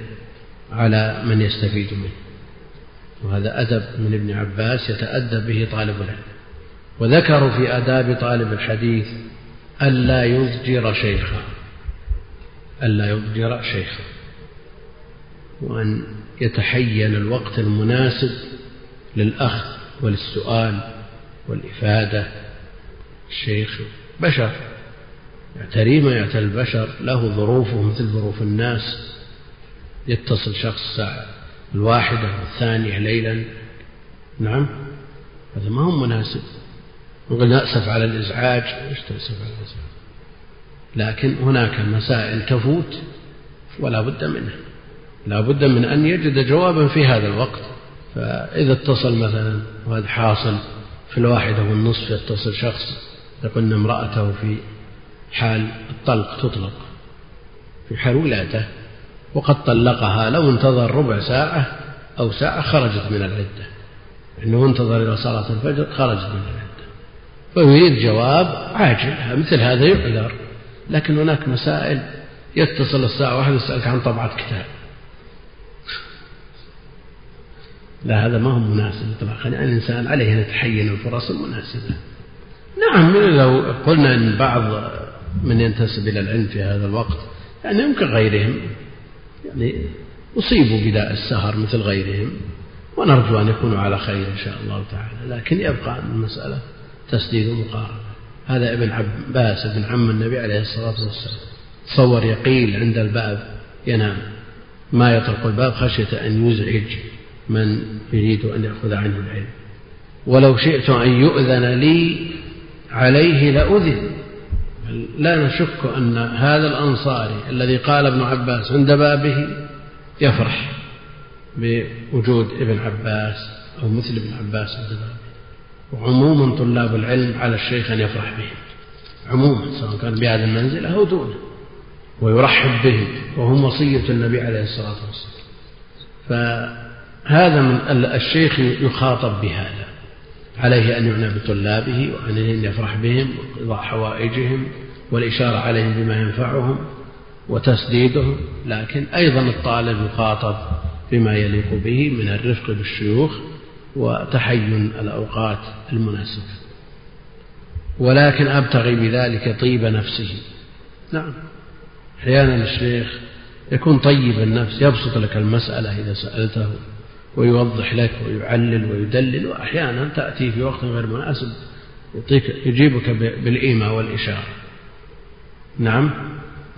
على من يستفيد منه. وهذا أدب من ابن عباس يتأدب به طالب العلم. وذكروا في آداب طالب الحديث ألا يضجر شيخا ألا يضجر شيخا وأن يتحين الوقت المناسب للأخذ وللسؤال والإفادة. الشيخ بشر. يعتري ما يعتري البشر له ظروفه مثل ظروف الناس. يتصل شخص الساعة الواحدة والثانية ليلا. نعم؟ هذا ما هو مناسب. نقول نأسف على الإزعاج. إيش تأسف على الإزعاج؟ لكن هناك مسائل تفوت ولا بد منها. لا بد من أن يجد جوابا في هذا الوقت. فإذا اتصل مثلا وهذا حاصل في الواحدة والنصف يتصل شخص يقول أن امرأته في حال الطلق تطلق. في حال ولادة وقد طلقها لو انتظر ربع ساعة أو ساعة خرجت من العدة. إنه انتظر إلى صلاة الفجر خرجت من العدة. ويريد جواب عاجل مثل هذا يعذر. لكن هناك مسائل يتصل الساعة واحدة يسألك عن طبعة كتاب. لا هذا ما هو مناسب إطلاقا يعني الإنسان عليه أن يتحين الفرص المناسبة. نعم لو قلنا أن بعض من ينتسب إلى العلم في هذا الوقت يعني يمكن غيرهم يعني أصيبوا بداء السهر مثل غيرهم ونرجو أن يكونوا على خير إن شاء الله تعالى لكن يبقى المسألة تسديد ومقارنة. هذا ابن عباس ابن عم النبي عليه الصلاة والسلام تصور يقيل عند الباب ينام ما يطرق الباب خشية أن يزعج من يريد أن يأخذ عنه العلم. ولو شئت أن يؤذن لي عليه لأذن. لا نشك أن هذا الأنصاري الذي قال ابن عباس عند بابه يفرح بوجود ابن عباس أو مثل ابن عباس عند بابه. وعموما طلاب العلم على الشيخ أن يفرح بهم عموما سواء كان بهذا المنزلة أو دونه. ويرحب بهم وهم وصية النبي عليه الصلاة والسلام. فهذا من الشيخ يخاطب بهذا. عليه أن يعنى بطلابه وعليه أن يفرح بهم وقضاء حوائجهم والإشارة عليهم بما ينفعهم وتسديدهم لكن أيضا الطالب يخاطب بما يليق به من الرفق بالشيوخ وتحين الأوقات المناسبة. ولكن أبتغي بذلك طيب نفسه. نعم. أحيانا الشيخ يكون طيب النفس يبسط لك المسألة إذا سألته. ويوضح لك ويعلل ويدلل وأحيانا تأتي في وقت غير مناسب يعطيك يجيبك بالإيماء والإشارة. نعم؟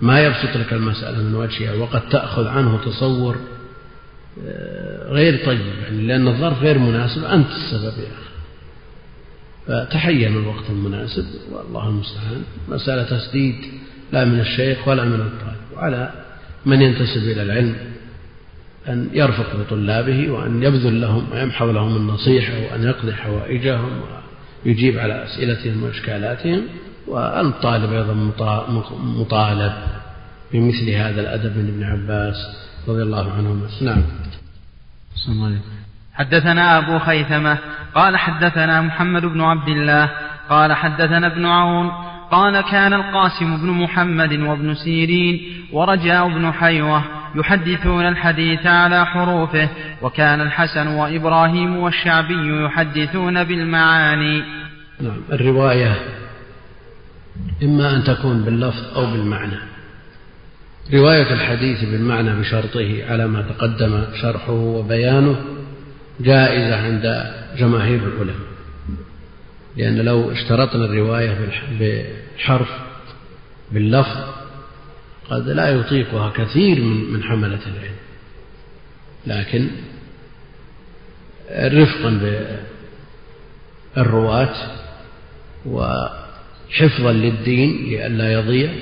ما يبسط لك المسألة من وجهها وقد تأخذ عنه تصور آه، غير طيب يعني لأن الظرف غير مناسب أنت السبب يا أخي. فتحين الوقت المناسب والله المستعان. مسألة تسديد لا من الشيخ ولا من الطالب وعلى من ينتسب إلى العلم. أن يرفق بطلابه وأن يبذل لهم ويمحض لهم النصيحة وأن يقضي حوائجهم ويجيب على أسئلتهم وإشكالاتهم والطالب أيضا مطالب بمثل هذا الأدب من ابن عباس رضي الله عنهما. نعم. حدثنا أبو خيثمة قال حدثنا محمد بن عبد الله قال حدثنا ابن عون قال كان القاسم بن محمد وابن سيرين ورجاء بن حيوة يحدثون الحديث على حروفه وكان الحسن وإبراهيم والشعبي يحدثون بالمعاني. نعم الرواية إما أن تكون باللفظ أو بالمعنى. رواية الحديث بالمعنى بشرطه على ما تقدم شرحه وبيانه جائزة عند جماهير العلماء. لأن لو اشترطنا الرواية بالحرف باللفظ قد لا يطيقها كثير من من حملة العلم. لكن رفقا بالرواة وحفظا للدين لئلا يضيع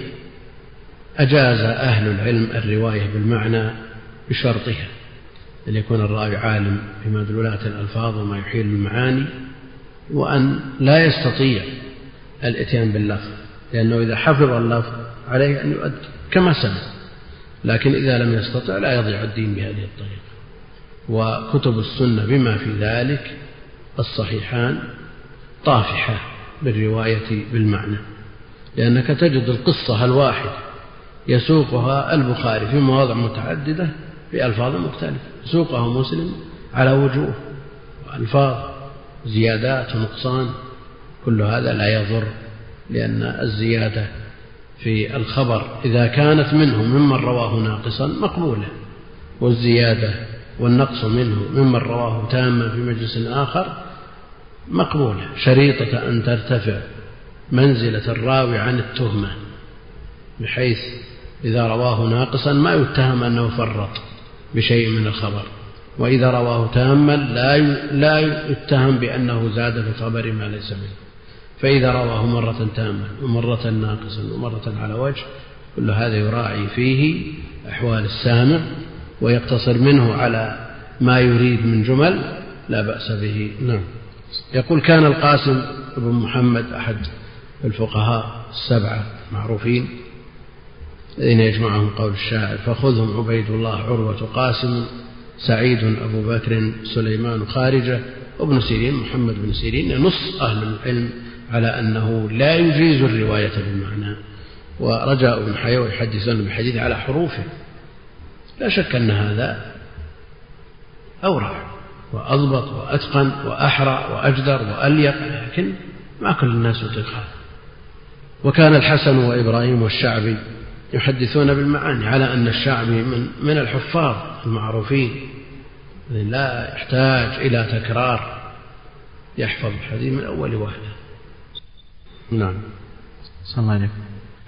أجاز أهل العلم الرواية بالمعنى بشرطها. أن يكون الراوي عالم بمدلولات الألفاظ وما يحيل المعاني وأن لا يستطيع الإتيان باللفظ. لأنه إذا حفظ اللفظ عليه أن يؤدي كما سمع. لكن إذا لم يستطع لا يضيع الدين بهذه الطريقة. وكتب السنة بما في ذلك الصحيحان طافحة بالرواية بالمعنى. لأنك تجد القصة الواحدة يسوقها البخاري في مواضع متعددة بألفاظ مختلفة. يسوقها مسلم على وجوه وألفاظ زيادات ونقصان. كل هذا لا يضر لأن الزيادة في الخبر إذا كانت منه ممن رواه ناقصا مقبولة. والزيادة والنقص منه ممن رواه تاما في مجلس آخر مقبولة. شريطة أن ترتفع منزلة الراوي عن التهمة بحيث إذا رواه ناقصا ما يتهم أنه فرط بشيء من الخبر. وإذا رواه تاما لا لا يتهم بأنه زاد في الخبر ما ليس منه. فإذا رواه مرة تامة ومرة ناقصا ومرة على وجه كل هذا يراعي فيه أحوال السامع ويقتصر منه على ما يريد من جمل لا بأس به. نعم. يقول كان القاسم بن محمد أحد الفقهاء السبعة معروفين الذين يجمعهم قول الشاعر فخذهم عبيد الله عروة قاسم سعيد أبو بكر سليمان خارجة وابن سيرين محمد بن سيرين نص أهل العلم على أنه لا يجيز الرواية بالمعنى ورجاء بن حيوة يحدثون بالحديث على حروفه. لا شك أن هذا أورع وأضبط وأتقن وأحرى وأجدر وأليق لكن ما كل الناس يطيق هذا وكان الحسن وإبراهيم والشعبي يحدثون بالمعاني على أن الشعبي من من الحفاظ المعروفين لا يحتاج إلى تكرار يحفظ الحديث من أول وهلة. نعم. صلى الله عليه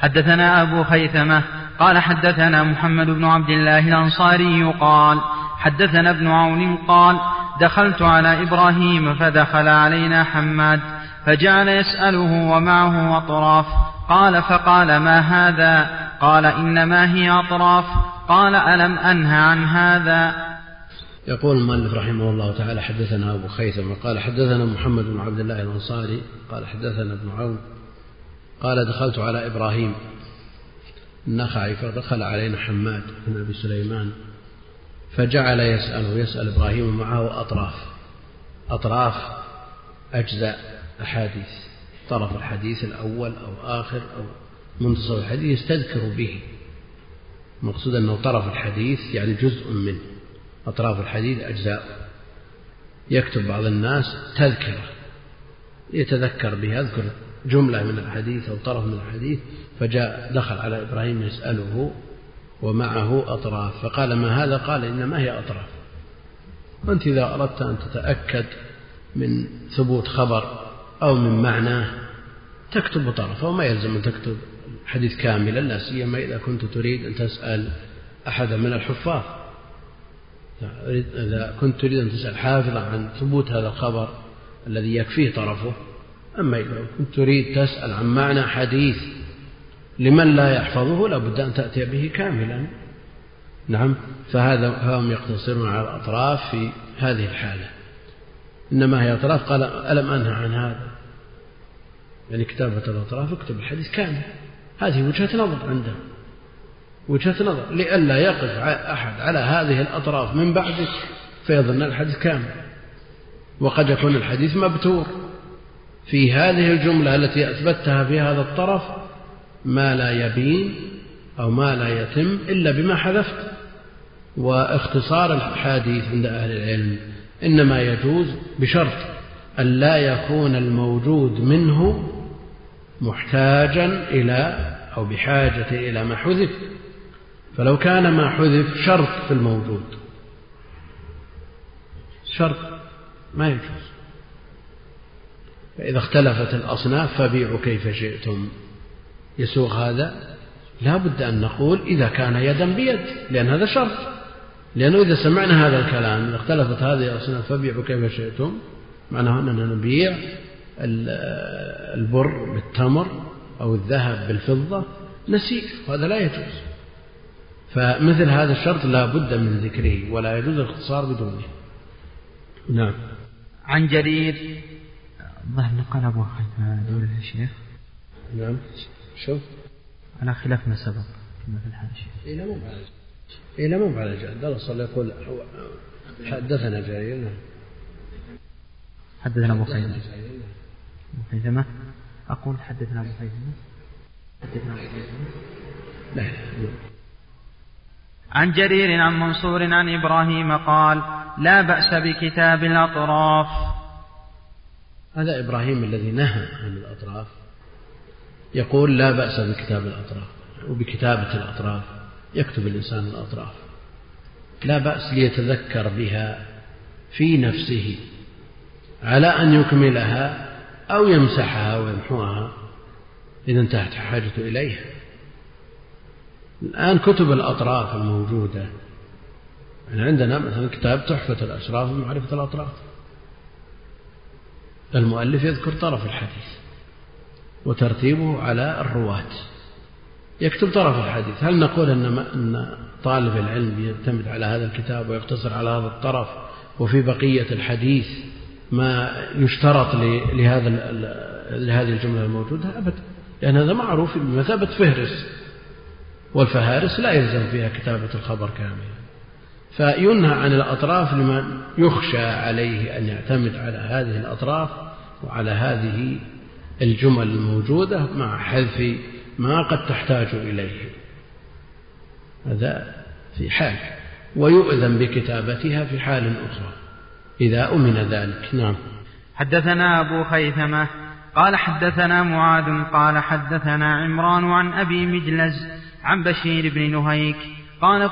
حدثنا أبو خيثمة قال حدثنا محمد بن عبد الله الأنصاري قال حدثنا ابن عون قال دخلت على إبراهيم فدخل علينا حماد فجعل يسأله ومعه أطراف. قال فقال ما هذا؟ قال إنما هي أطراف. قال ألم أنه عن هذا؟ يقول المؤلف رحمه الله تعالى حدثنا أبو خيثم قال حدثنا محمد بن عبد الله الأنصاري قال حدثنا ابن عون قال دخلت على إبراهيم. النخعي فدخل علينا حماد بن أبي سليمان فجعل يسأله يسأل إبراهيم معه أطراف. أطراف أجزاء أحاديث. طرف الحديث الأول أو آخر أو منتصف الحديث يستذكر به. المقصود أنه طرف الحديث يعني جزء منه. أطراف الحديث أجزاء. يكتب بعض الناس تذكرة يتذكر بها يذكر جملة من الحديث أو طرف من الحديث فجاء دخل على إبراهيم يسأله ومعه أطراف فقال ما هذا؟ قال إنما هي أطراف. وأنت إذا أردت أن تتأكد من ثبوت خبر أو من معناه تكتب طرفه وما يلزم أن تكتب حديث كاملا لا سيما إذا كنت تريد أن تسأل أحدا من الحفاظ. إذا كنت تريد أن تسأل حافظا عن ثبوت هذا الخبر الذي يكفيه طرفه أما إذا كنت تريد تسأل عن معنى حديث لمن لا يحفظه لابد أن تأتي به كاملا. نعم فهذا هم يقتصرون على الأطراف في هذه الحالة. إنما هي أطراف قال ألم أنهى عن هذا؟ يعني كتابة الأطراف اكتب الحديث كامل. هذه وجهة نظر عنده وجهة نظر. لئلا يقف أحد على هذه الأطراف من بعدك فيظن الحديث كامل. وقد يكون الحديث مبتور. في هذه الجملة التي أثبتها في هذا الطرف ما لا يبين أو ما لا يتم إلا بما حذفت. واختصار الحديث عند أهل العلم إنما يجوز بشرط أن لا يكون الموجود منه محتاجا إلى أو بحاجة إلى ما حذف. فلو كان ما حذف شرط في الموجود. شرط ما يجوز. فإذا اختلفت الأصناف فبيعوا كيف شئتم. يسوغ هذا؟ لا بد أن نقول إذا كان يدا بيد لأن هذا شرط. لأنه إذا سمعنا هذا الكلام إذا اختلفت هذه الأصناف فبيعوا كيف شئتم. معناه أننا نبيع البر بالتمر أو الذهب بالفضة. نسيء وهذا لا يجوز. فمثل هذا الشرط لا بد من ذكره ولا يجوز الاختصار بدونه. نعم. عن جرير ظهر نقل أبو دولة الشيخ؟ نعم. شوف. على خلاف ما سبق. كما في الحاشية إيه لا مو على إيه لا مو على جهل. درس يقول حدثنا جرير نعم. حدثنا أبو خيثمة. أبو خيثمة. أقول حدثنا أبو خيثمة. حدثنا أبو خيثمة. لا عن جرير عن منصور عن إبراهيم قال لا بأس بكتاب الأطراف. هذا إبراهيم الذي نهى عن الأطراف. يقول لا بأس بكتاب الأطراف وبكتابة الأطراف. يكتب الإنسان الأطراف. لا بأس ليتذكر بها في نفسه على أن يكملها أو يمسحها ويمحوها إذا انتهت الحاجة إليها. الآن كتب الأطراف الموجودة. يعني عندنا مثلا كتاب تحفة الأشراف بمعرفة الأطراف. المؤلف يذكر طرف الحديث وترتيبه على الرواة. يكتب طرف الحديث. هل نقول أن أن طالب العلم يعتمد على هذا الكتاب ويقتصر على هذا الطرف وفي بقية الحديث ما يشترط لهذا لهذه الجملة الموجودة؟ أبدا. لأن هذا معروف بمثابة فهرس. والفهارس لا يلزم فيها كتابة الخبر كاملا فينهى عن الأطراف لمن يخشى عليه أن يعتمد على هذه الأطراف وعلى هذه الجمل الموجودة مع حذف ما قد تحتاج إليه. هذا في حال ويؤذن بكتابتها في حال أخرى. إذا أمن ذلك نعم. حدثنا أبو خيثمة قال حدثنا معاذ قال حدثنا عمران عن أبي مجلز عن بشير بن نهيك قال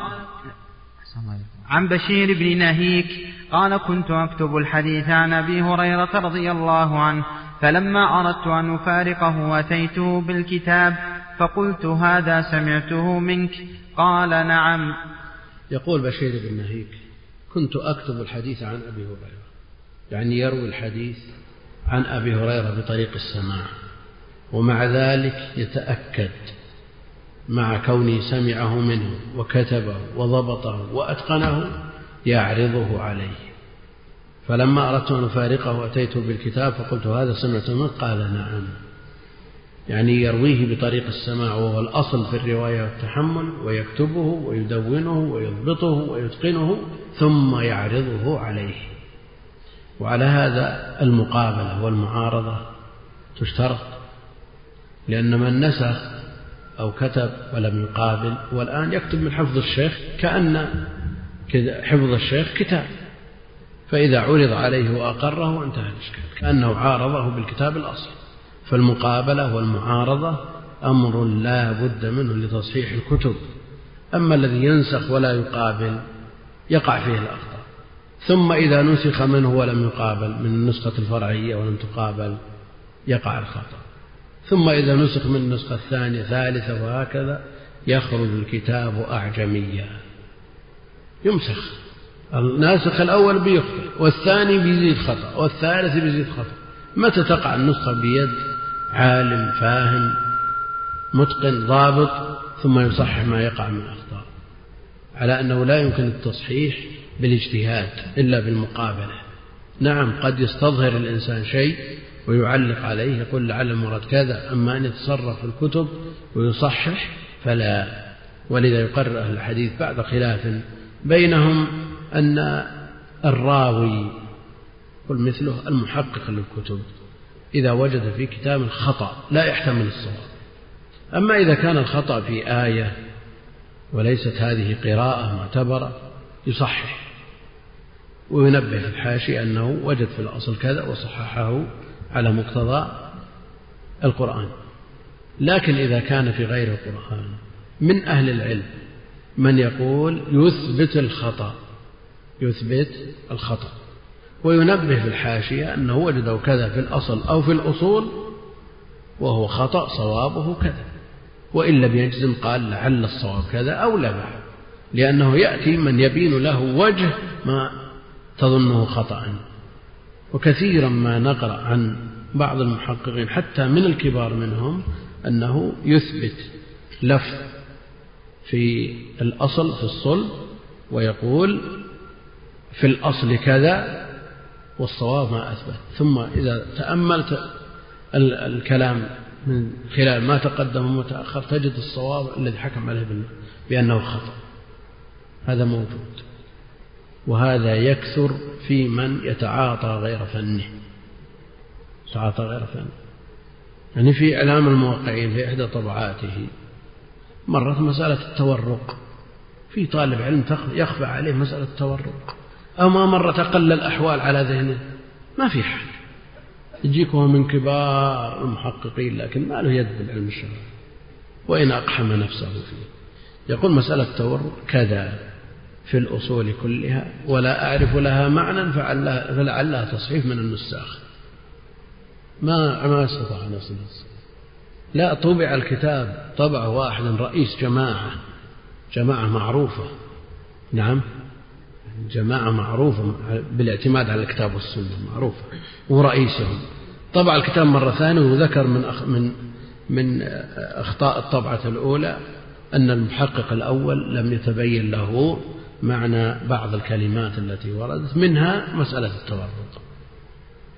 عن بشير بن نهيك قال كنت أكتب الحديث عن أبي هريرة رضي الله عنه فلما أردت أن أفارقه أتيته بالكتاب فقلت هذا سمعته منك. قال نعم. يقول بشير بن نهيك كنت أكتب الحديث عن أبي هريرة. يعني يروي الحديث عن أبي هريرة بطريق السماع ومع ذلك يتأكد مع كوني سمعه منه وكتبه وضبطه وأتقنه يعرضه عليه. فلما أردت أن أفارقه أتيته بالكتاب فقلت هذا سمعت منه قال نعم. يعني يرويه بطريق السماع وهو الأصل في الرواية والتحمل ويكتبه ويدونه ويضبطه ويتقنه ثم يعرضه عليه. وعلى هذا المقابلة والمعارضة تشترط لأن من نسخ أو كتب ولم يقابل والآن يكتب من حفظ الشيخ كأن حفظ الشيخ كتاب. فإذا عرض عليه وأقره انتهى الإشكال كأنه عارضه بالكتاب الأصل. فالمقابلة والمعارضة أمر لا بد منه لتصحيح الكتب. أما الذي ينسخ ولا يقابل يقع فيه الأخطاء. ثم إذا نسخ منه ولم يقابل من النسخة الفرعية ولم تقابل يقع الخطأ. ثم إذا نسخ من النسخة الثانية ثالثة وهكذا يخرج الكتاب أعجميا. يمسخ. الناسخ الأول بيخطئ والثاني بيزيد خطأ والثالث بيزيد خطأ. متى تقع النسخة بيد؟ عالم فاهم متقن ضابط ثم يصحح ما يقع من أخطاء على أنه لا يمكن التصحيح بالاجتهاد إلا بالمقابلة. نعم قد يستظهر الإنسان شيء ويعلق عليه يقول لعل المراد كذا أما أن يتصرف في الكتب ويصحح فلا. ولذا يقرر أهل الحديث بعد خلاف بينهم أن الراوي قل مثله المحقق للكتب إذا وجد في كتاب خطأ لا يحتمل الصواب. أما إذا كان الخطأ في آية وليست هذه قراءة معتبرة يصحح. وينبه في الحاشية أنه وجد في الأصل كذا وصححه على مقتضى القرآن. لكن إذا كان في غير القرآن من أهل العلم من يقول يثبت الخطأ يثبت الخطأ وينبه في الحاشية أنه وجده كذا في الأصل أو في الأصول وهو خطأ صوابه كذا. وإن لم يجزم قال لعل الصواب كذا أو لا لأنه يأتي من يبين له وجه ما تظنه خطأ. وكثيرا ما نقرأ عن بعض المحققين حتى من الكبار منهم أنه يثبت لفظ في الأصل في الصلب ويقول في الأصل كذا والصواب ما أثبت. ثم إذا تأملت الكلام من خلال ما تقدم وتأخر تجد الصواب الذي حكم عليه بأنه خطأ. هذا موجود وهذا يكثر في من يتعاطى غير فنه. يتعاطى غير فنه يعني في إعلام الموقعين في إحدى طبعاته مرت مسألة التورق. في طالب علم يخفى عليه مسألة التورق. أو ما مرت أقل الأحوال على ذهنه. ما في حال يجيك هو من كبار المحققين لكن ما له يد بالعلم الشرعي. وإن أقحم نفسه فيه. يقول مسألة التورق كذا. في الأصول كلها ولا أعرف لها معنى فلعلها تصحيح من النساخ ما ما استطاع نفس لا طبع الكتاب طبع واحد رئيس جماعة. جماعة معروفة. نعم. جماعة معروفة بالاعتماد على الكتاب والسنة معروفة. ورئيسهم. طبع الكتاب مرة ثانية وذكر من أخ من من أخطاء الطبعة الأولى أن المحقق الأول لم يتبين له معنى بعض الكلمات التي وردت منها مسألة التورق.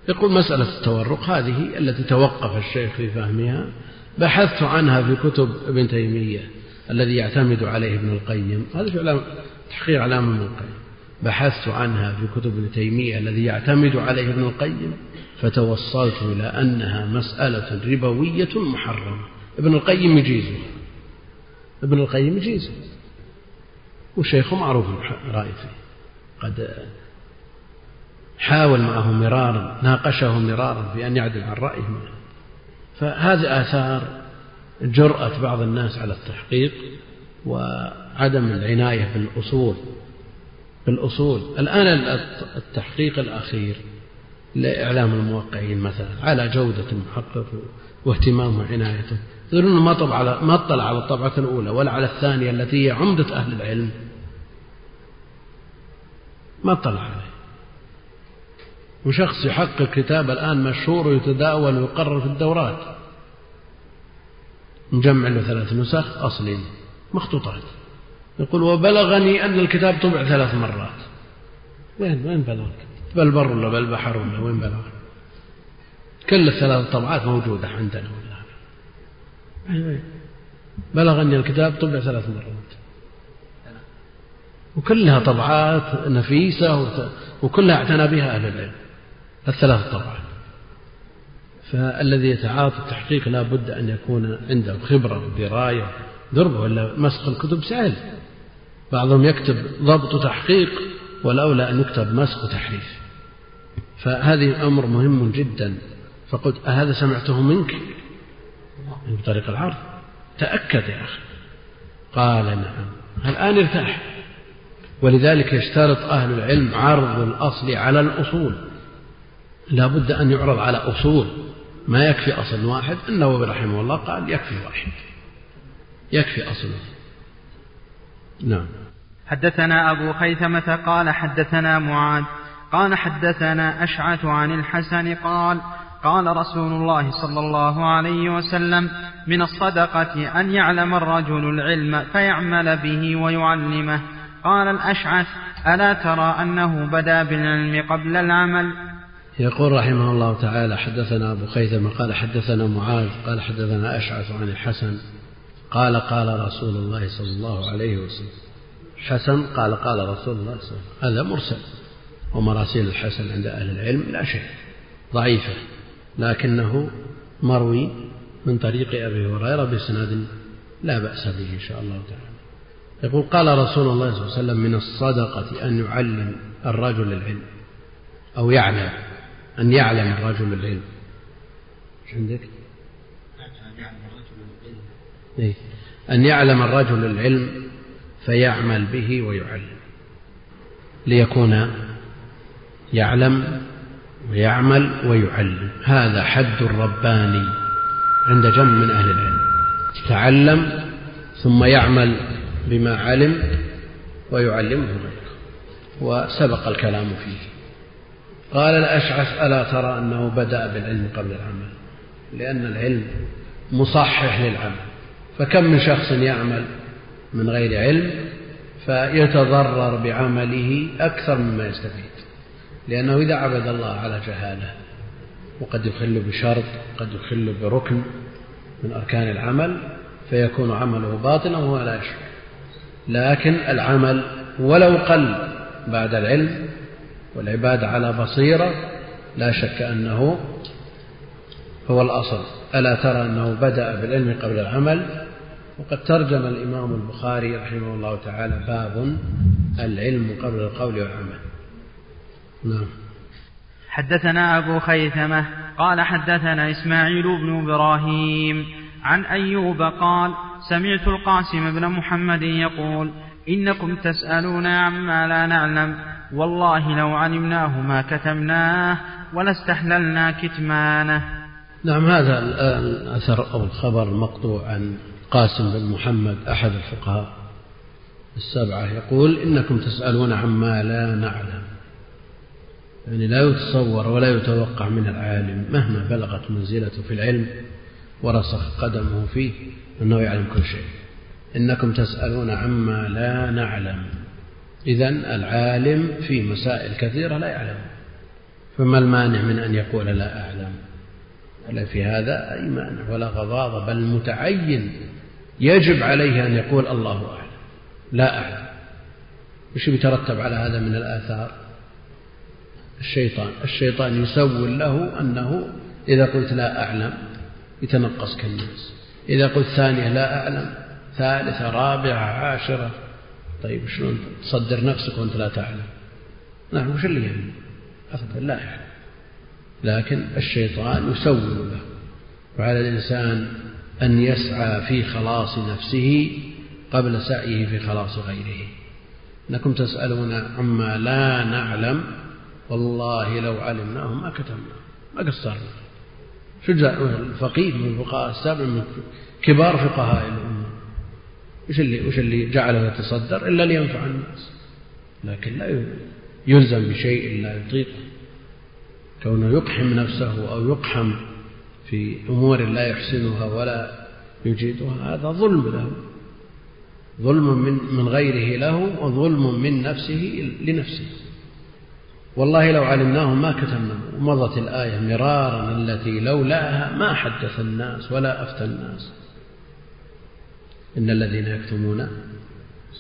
يقول مسألة التورق هذه التي توقف الشيخ في فهمها بحثت عنها في كتب ابن تيمية الذي يعتمد عليه ابن القيم. هذا في علام تحقيق علام ابن القيم. بحثت عنها في كتب ابن تيمية الذي يعتمد عليه ابن القيم فتوصلت إلى أنها مسألة ربوية محرمة. ابن القيم يجيزها ابن القيم يجيزها وشيخه معروف رأي فيه قد حاول معه مرارا ناقشه مرارا في أن يعدل عن رأيه فهذه آثار جرأة بعض الناس على التحقيق وعدم العناية بالأصول. بالأصول. الآن التحقيق الأخير لإعلام الموقعين مثلا على جودة المحقق واهتمامه وعنايته يقولون ما طبع على ما اطلع على الطبعة الأولى ولا على الثانية التي هي عمدة أهل العلم. ما اطلع عليه. وشخص يحقق كتاب الآن مشهور ويتداول ويقرر في الدورات. نجمع له ثلاث نسخ أصلين مخطوطات. يقول وبلغني أن الكتاب طبع ثلاث مرات. وين وين بلغك بالبر ولا بالبحر ولا وين بلغ كل الثلاث طبعات موجودة عندنا. ولا بلغني الكتاب طبع ثلاث مرات. وكلها طبعات نفيسة وكلها اعتنى بها أهل العلم. الثلاث طبعات. فالذي يتعاطى التحقيق لا بد أن يكون عنده خبرة ودراية دربه ولا مسخ الكتب سهل. بعضهم يكتب ضبط وتحقيق والأولى أن يكتب مسخ وتحريف فهذه أمر مهم جدا. فقلت أهذا سمعته منك؟ من طريق العرض. تأكد يا أخي. قال نعم. الآن ارتاح. ولذلك يشترط أهل العلم عرض الأصل على الأصول. لا بد أن يعرض على أصول. ما يكفي أصل واحد. النووي رحمه الله قال يكفي واحد. يكفي أصل نعم. حدثنا أبو خيثمة قال حدثنا معاذ قال حدثنا أشعث عن الحسن قال قال رسول الله صلى الله عليه وسلم من الصدقة أن يعلم الرجل العلم فيعمل به ويعلمه. قال الأشعث ألا ترى أنه بدا بالعلم قبل العمل؟ يقول رحمه الله تعالى حدثنا أبو خيثمة قال حدثنا معاذ قال حدثنا أشعث عن الحسن قال قال رسول الله صلى الله عليه وسلم حسن قال قال رسول الله صلى الله عليه وسلم هذا مرسل ومراسيل الحسن عند أهل العلم لا شيء ضعيفة لكنه مروي من طريق أبي هريرة بإسناد لا بأس به إن شاء الله تعالى. يقول قال رسول الله صلى الله عليه وسلم من الصدقة أن يعلم الرجل العلم أو يعلم أن يعلم الرجل العلم إيش عندك؟ إيه؟ أن يعلم الرجل العلم فيعمل به ويعلم ليكون يعلم ويعمل ويعلم هذا حد رباني عند جمع من أهل العلم تعلم ثم يعمل بما علم ويعلمه غيره وسبق الكلام فيه. قال الأشعث ألا ترى أنه بدأ بالعلم قبل العمل؟ لأن العلم مصحح للعمل. فكم من شخص يعمل من غير علم فيتضرر بعمله أكثر مما يستفيد. لأنه إذا عبد الله على جهالة وقد يخل بشرط قد يخل بركن من أركان العمل فيكون عمله باطلا وهو لا يشعر. لكن العمل ولو قل بعد العلم والعبادة على بصيرة لا شك أنه هو الأصل. ألا ترى أنه بدأ بالعلم قبل العمل؟ وقد ترجم الإمام البخاري رحمه الله تعالى باب العلم قبل القول والعمل. نعم. حدثنا أبو خيثمة قال حدثنا إسماعيل بن إبراهيم عن أيوب قال سمعت القاسم بن محمد يقول إنكم تسألون عما لا نعلم. والله لو علمناه ما كتمناه ولاستحللنا كتمانه. نعم هذا الأثر أو الخبر المقطوع عن قاسم بن محمد أحد الفقهاء السبعة يقول إنكم تسألون عما لا نعلم. يعني لا يتصور ولا يتوقع من العالم مهما بلغت منزلته في العلم ورسخ قدمه فيه أنه يعلم كل شيء. إنكم تسألون عما لا نعلم. إذا العالم في مسائل كثيرة لا يعلم. فما المانع من أن يقول لا أعلم؟ ولا في هذا أي مانع ولا غضاضة بل متعين يجب عليه أن يقول الله أعلم. لا أعلم. وش بيترتب على هذا من الآثار؟ الشيطان. الشيطان يسول له أنه إذا قلت لا أعلم يتنقص كالناس. إذا قلت ثانية لا أعلم ثالثة رابعة عاشرة. طيب شلون تصدر نفسك وأنت لا تعلم؟ نعم وش اللي يعني؟ أبدا لا يعلم لكن الشيطان يسول له. وعلى الإنسان أن يسعى في خلاص نفسه قبل سعيه في خلاص غيره. إنكم تسألون عما لا نعلم والله لو علمناه ما كتمناه ما قصرنا. شجاع الفقيه من الفقهاء السابع من كبار فقهاء الأمة؟ وش اللي وش اللي جعله يتصدر إلا لينفع الناس. لكن لا يلزم بشيء لا يطيقه كونه يقحم نفسه أو يقحم في أمور لا يحسنها ولا يجيدها هذا ظلم له. ظلم من من غيره له وظلم من نفسه لنفسه. والله لو علمناه ما كتمناه ومضت الآية مرارا التي لولاها ما حدث الناس ولا أفتى الناس. إن الذين يكتمون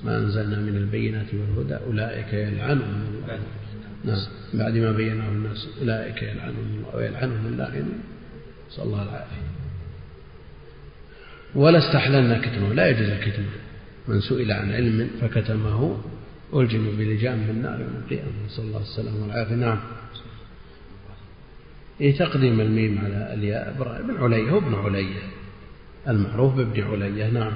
ما أنزلنا من البينات والهدى أولئك يلعنهم الله. نعم. بعد ما بيناه الناس أولئك يلعنهم الله ويلعنهم اللاعنون نسأل الله العافية. ولا استحللنا كتمه. لا يجوز الكتم. من سئل عن علم فكتمه ألجم بلجام من النار يوم القيامة. نسأل الله السلامة والعافية. نعم. إيه تقديم الميم على الياء. ابن علية هو ابن علية. المعروف بابن علية. نعم.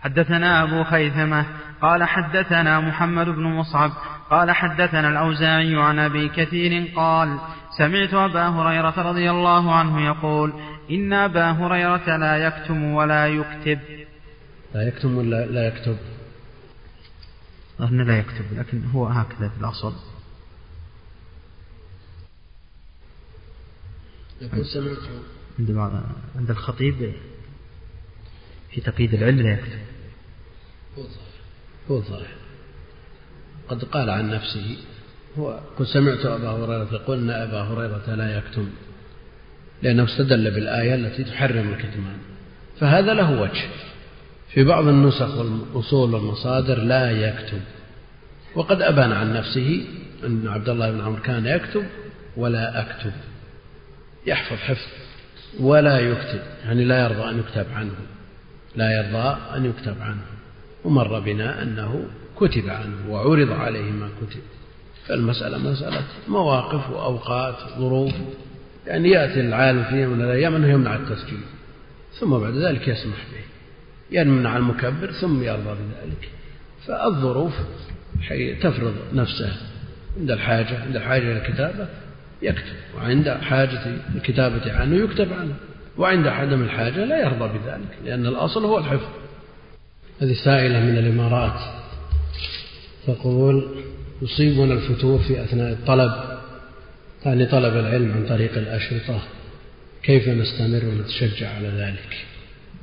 حدثنا أبو خيثمة قال حدثنا محمد بن مصعب قال حدثنا الأوزاعي عن أبي كثير قال سمعت أبا هريرة رضي الله عنه يقول إن أبا هريرة لا يكتم ولا يكتب. لا يكتم ولا لا يكتب. أظن لا يكتب لكن هو هكذا في الأصل. يقول سمعت. عند عند الخطيب في تقييد العلم لا يكتب. هو ظاهر قد قال عن نفسه هو قل سمعت أبا هريرة يقول أن أبا هريرة لا يكتم لأنه استدل بالآية التي تحرم الكتمان. فهذا له وجه. في بعض النسخ والأصول والمصادر لا يكتب. وقد أبان عن نفسه أن عبد الله بن عمرو كان يكتب ولا أكتب. يحفظ حفظ ولا يكتب يعني لا يرضى أن يكتب عنه. لا يرضى أن يكتب عنه. ومر بنا أنه كتب عنه وعرض عليه ما كتب. فالمسألة مسألة مواقف وأوقات ظروف. يعني يأتي العالم في يوم من الأيام أنه يمنع التسجيل. ثم بعد ذلك يسمح به. يمنع المكبر ثم يرضى بذلك. فالظروف حي تفرض نفسها. عند الحاجة عند الحاجة إلى الكتابة يكتب وعند حاجة الكتابة عنه يكتب عنه. وعند عدم الحاجة لا يرضى بذلك لأن الأصل هو الحفظ. هذه سائلة من الإمارات تقول يصيبنا الفتور في أثناء الطلب. ثاني طلب العلم عن طريق الأشرطة. كيف نستمر ونتشجع على ذلك؟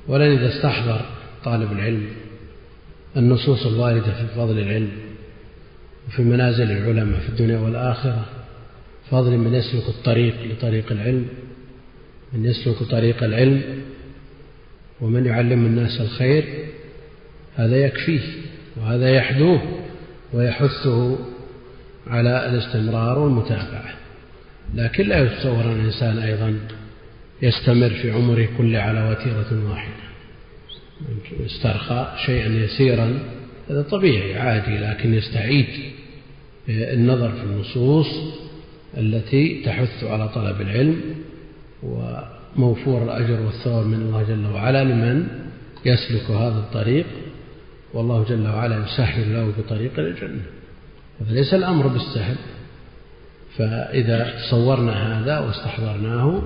ولن إذا استحضر طالب العلم النصوص الواردة في فضل العلم وفي منازل العلماء في الدنيا والآخرة. فضل من يسلك الطريق لطريق العلم من يسلك طريق العلم ومن يعلم الناس الخير هذا يكفيه وهذا يحدوه ويحثه على الاستمرار والمتابعة. لكن لا يتصور الإنسان أيضا يستمر في عمره كله على وتيرة واحدة. يسترخى شيئا يسيرا هذا طبيعي عادي لكن يستعيد النظر في النصوص التي تحث على طلب العلم وموفور الأجر والثواب من الله جل وعلا لمن يسلك هذا الطريق والله جل وعلا يسهل له بطريق الجنة. فليس الأمر بالسهل فإذا تصورنا هذا واستحضرناه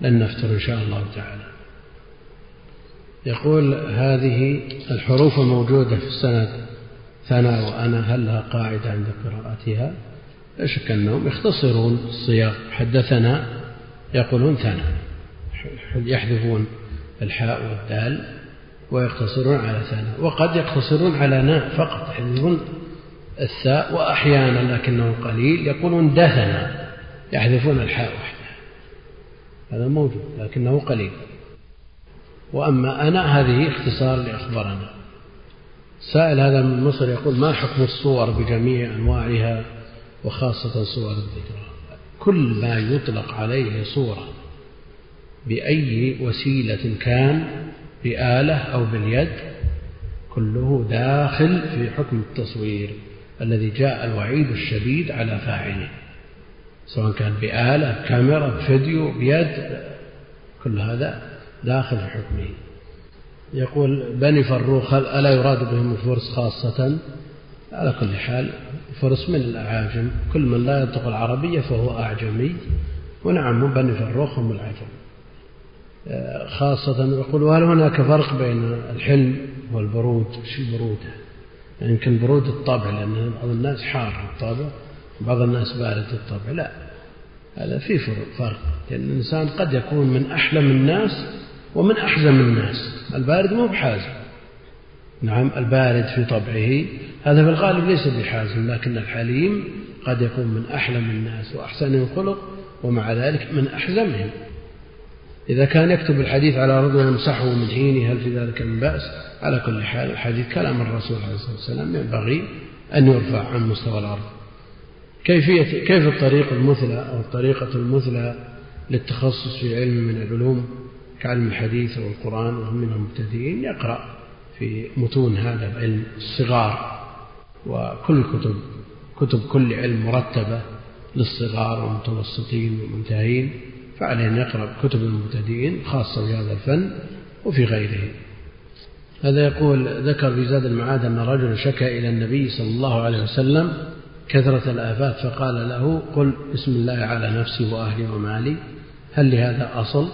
لن نفتر إن شاء الله تعالى. يقول هذه الحروف الموجودة في السند. ثنا وأنا هل لها قاعدة عند قراءتها؟ لا شك أنهم يختصرون الصياغ حدثنا يقولون ثنا. يحذفون الحاء والدال ويقتصرون على ثنا. وقد يقتصرون على ناء فقط. يحذفون الثاء وأحيانا لكنه قليل. يقولون دثنا. يحذفون الحاء وحدها هذا موجود لكنه قليل. وأما أنا هذه اختصار لأخبرنا. سائل هذا من مصر يقول ما حكم الصور بجميع أنواعها وخاصة صور الذكرى؟ كل ما يطلق عليه صورة بأي وسيلة كان بآلة أو باليد كله داخل في حكم التصوير الذي جاء الوعيد الشديد على فاعله سواء كان بآلة كاميرا فيديو بيد كل هذا داخل في حكمه. يقول بني فروخ ألا يراد بهم الفرس خاصة؟ على كل حال فرس من الأعاجم. كل من لا ينطق العربية فهو أعجمي. ونعم بني فروخ هم العجم خاصة يقول وهل هناك فرق بين الحلم والبرود؟ شو برود؟ يمكن يعني برود الطبع لأن بعض الناس حار الطبع وبعض الناس بارد الطبع. لا هذا في فرق. لأن الإنسان قد يكون من أحلم الناس ومن أحزم الناس. البارد مو بحازم. نعم البارد في طبعه. هذا في الغالب ليس بحازم لكن الحليم قد يكون من أحلم الناس وأحسنهم خلق ومع ذلك من أحزمهم. إذا كان يكتب الحديث على رجل يمسحه من حينه هل في ذلك من بأس؟ على كل حال الحديث كلام الرسول عليه الصلاة والسلام ينبغي أن يرفع عن مستوى الأرض. كيفية كيف الطريق المثلى أو الطريقة المثلى للتخصص في علم من العلوم؟ كعلم الحديث والقرآن وهم من المبتدئين يقرأ في متون هذا العلم الصغار. وكل كتب كتب كل علم مرتبة للصغار والمتوسطين والمنتهين فعليه أن يقرأ كتب المبتدئين خاصة في هذا الفن وفي غيره. هذا يقول ذكر في زاد المعاد أن رجل شكى إلى النبي صلى الله عليه وسلم كثرة الآفات فقال له قل بسم الله على نفسي وأهلي ومالي هل لهذا أصل؟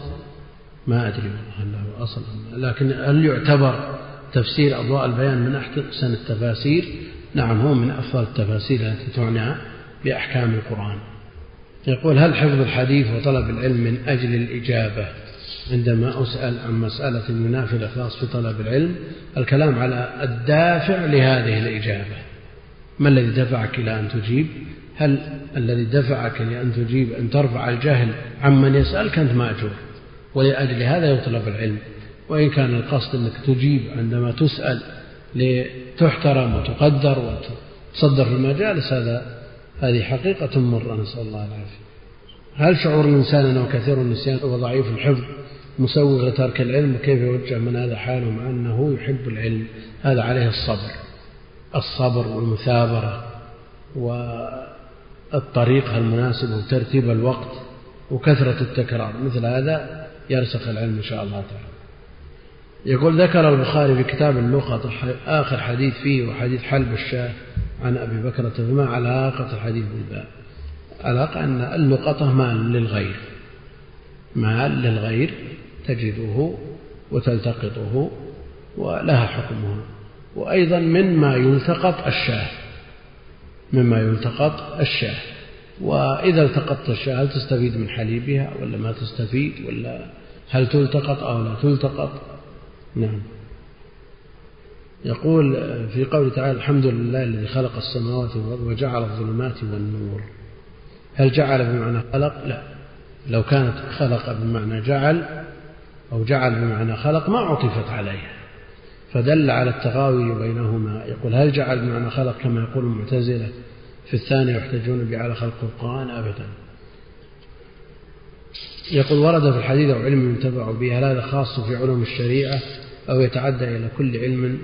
ما أدري هل له أصل لكن هل يعتبر تفسير أضواء البيان من أحسن التفاسير؟ نعم هو من أفضل التفاسير التي تعنى بأحكام القرآن. يقول هل حفظ الحديث وطلب العلم من أجل الإجابة؟ عندما أسأل عن مسألة ينافي الإخلاص في طلب العلم الكلام على الدافع لهذه الإجابة. ما الذي دفعك إلى أن تجيب؟ هل الذي دفعك لأن تجيب أن ترفع الجهل عمن يسألك؟ أنت مأجور. ولأجل هذا يطلب العلم. وإن كان القصد أنك تجيب عندما تسأل لتحترم وتقدر وتصدر في المجالس هذا هذه حقيقة مرة نسأل الله العافية. هل شعور الإنسان أنه كثير النسيان وضعيف الحفظ مسوغ لترك العلم؟ وكيف يوجه من هذا حاله مع أنه يحب العلم؟ هذا عليه الصبر. الصبر والمثابرة والطريقة المناسبة وترتيب الوقت وكثرة التكرار. مثل هذا يرسخ العلم إن شاء الله تعالى. يقول ذكر البخاري في كتاب اللقطة آخر حديث فيه وحديث حلب الشاه عن أبي بكرة فما علاقة الحديث بالباب علاقة أن اللقطة مال للغير. مال للغير تجده وتلتقطه ولها حكمها وأيضا مما يلتقط الشاه مما يلتقط الشاه. وإذا التقطت الشاة هل تستفيد من حليبها ولا ما تستفيد ولا هل تلتقط أو لا تلتقط؟ نعم. يقول في قوله تعالى الحمد لله الذي خلق السماوات والأرض وجعل الظلمات والنور. هل جعل بمعنى خلق؟ لا. لو كانت خلق بمعنى جعل أو جعل بمعنى خلق ما عطفت عليها. فدل على التغاوي بينهما. يقول هل جعل بمعنى خلق كما يقول المعتزلة؟ في الثانية يحتجون على خلق القرآن أبدا. يقول ورد في الحديث أو علم ينتفع به هل هذا خاص في علوم الشريعة أو يتعدى إلى كل علم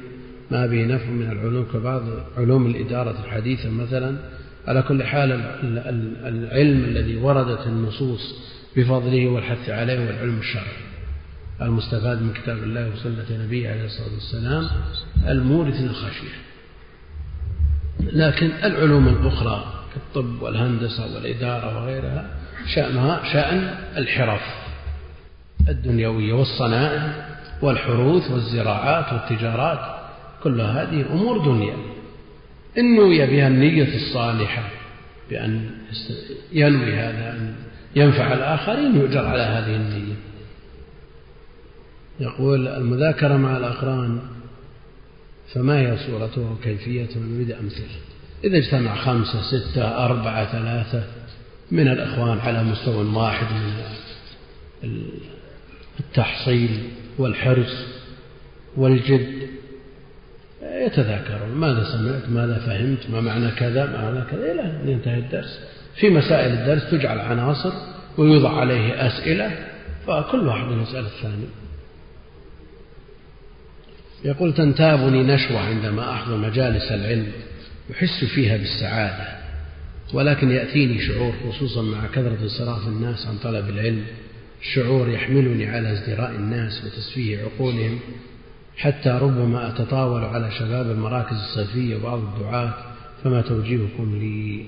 ما به نفع من العلوم كبعض علوم الإدارة الحديثة مثلا؟ على كل حال العلم الذي وردت النصوص بفضله والحث عليه هو العلم الشرعي المستفاد من كتاب الله وسنة نبيه عليه الصلاة والسلام المورث للخشية لكن العلوم الأخرى كالطب والهندسة والإدارة وغيرها شأنها شأن الحرف الدنيوية والصنائع والحروث والزراعات والتجارات كل هذه أمور دنيا. إن نوي بها النية الصالحة بأن ينوي هذا أن ينفع الآخرين يؤجر على هذه النية. يقول المذاكرة مع الأقران فما هي صورتها وكيفيتها نريد أمثلة إذا اجتمع خمسة ستة أربعة ثلاثة من الأخوان على مستوى واحد من التحصيل والحرص والجد. يتذاكرون ماذا سمعت؟ ماذا فهمت؟ ما معنى كذا؟ ما معنى كذا؟ إلى أن ينتهي الدرس. في مسائل الدرس تجعل عناصر ويوضع عليه أسئلة فكل واحد يسأل الثاني يقول تنتابني نشوة عندما أحضر مجالس العلم أحس فيها بالسعادة ولكن يأتيني شعور خصوصا مع كثرة انصراف الناس عن طلب العلم شعور يحملني على ازدراء الناس وتسفيه عقولهم حتى ربما أتطاول على شباب المراكز الصيفية وبعض الدعاة فما توجيهكم لي؟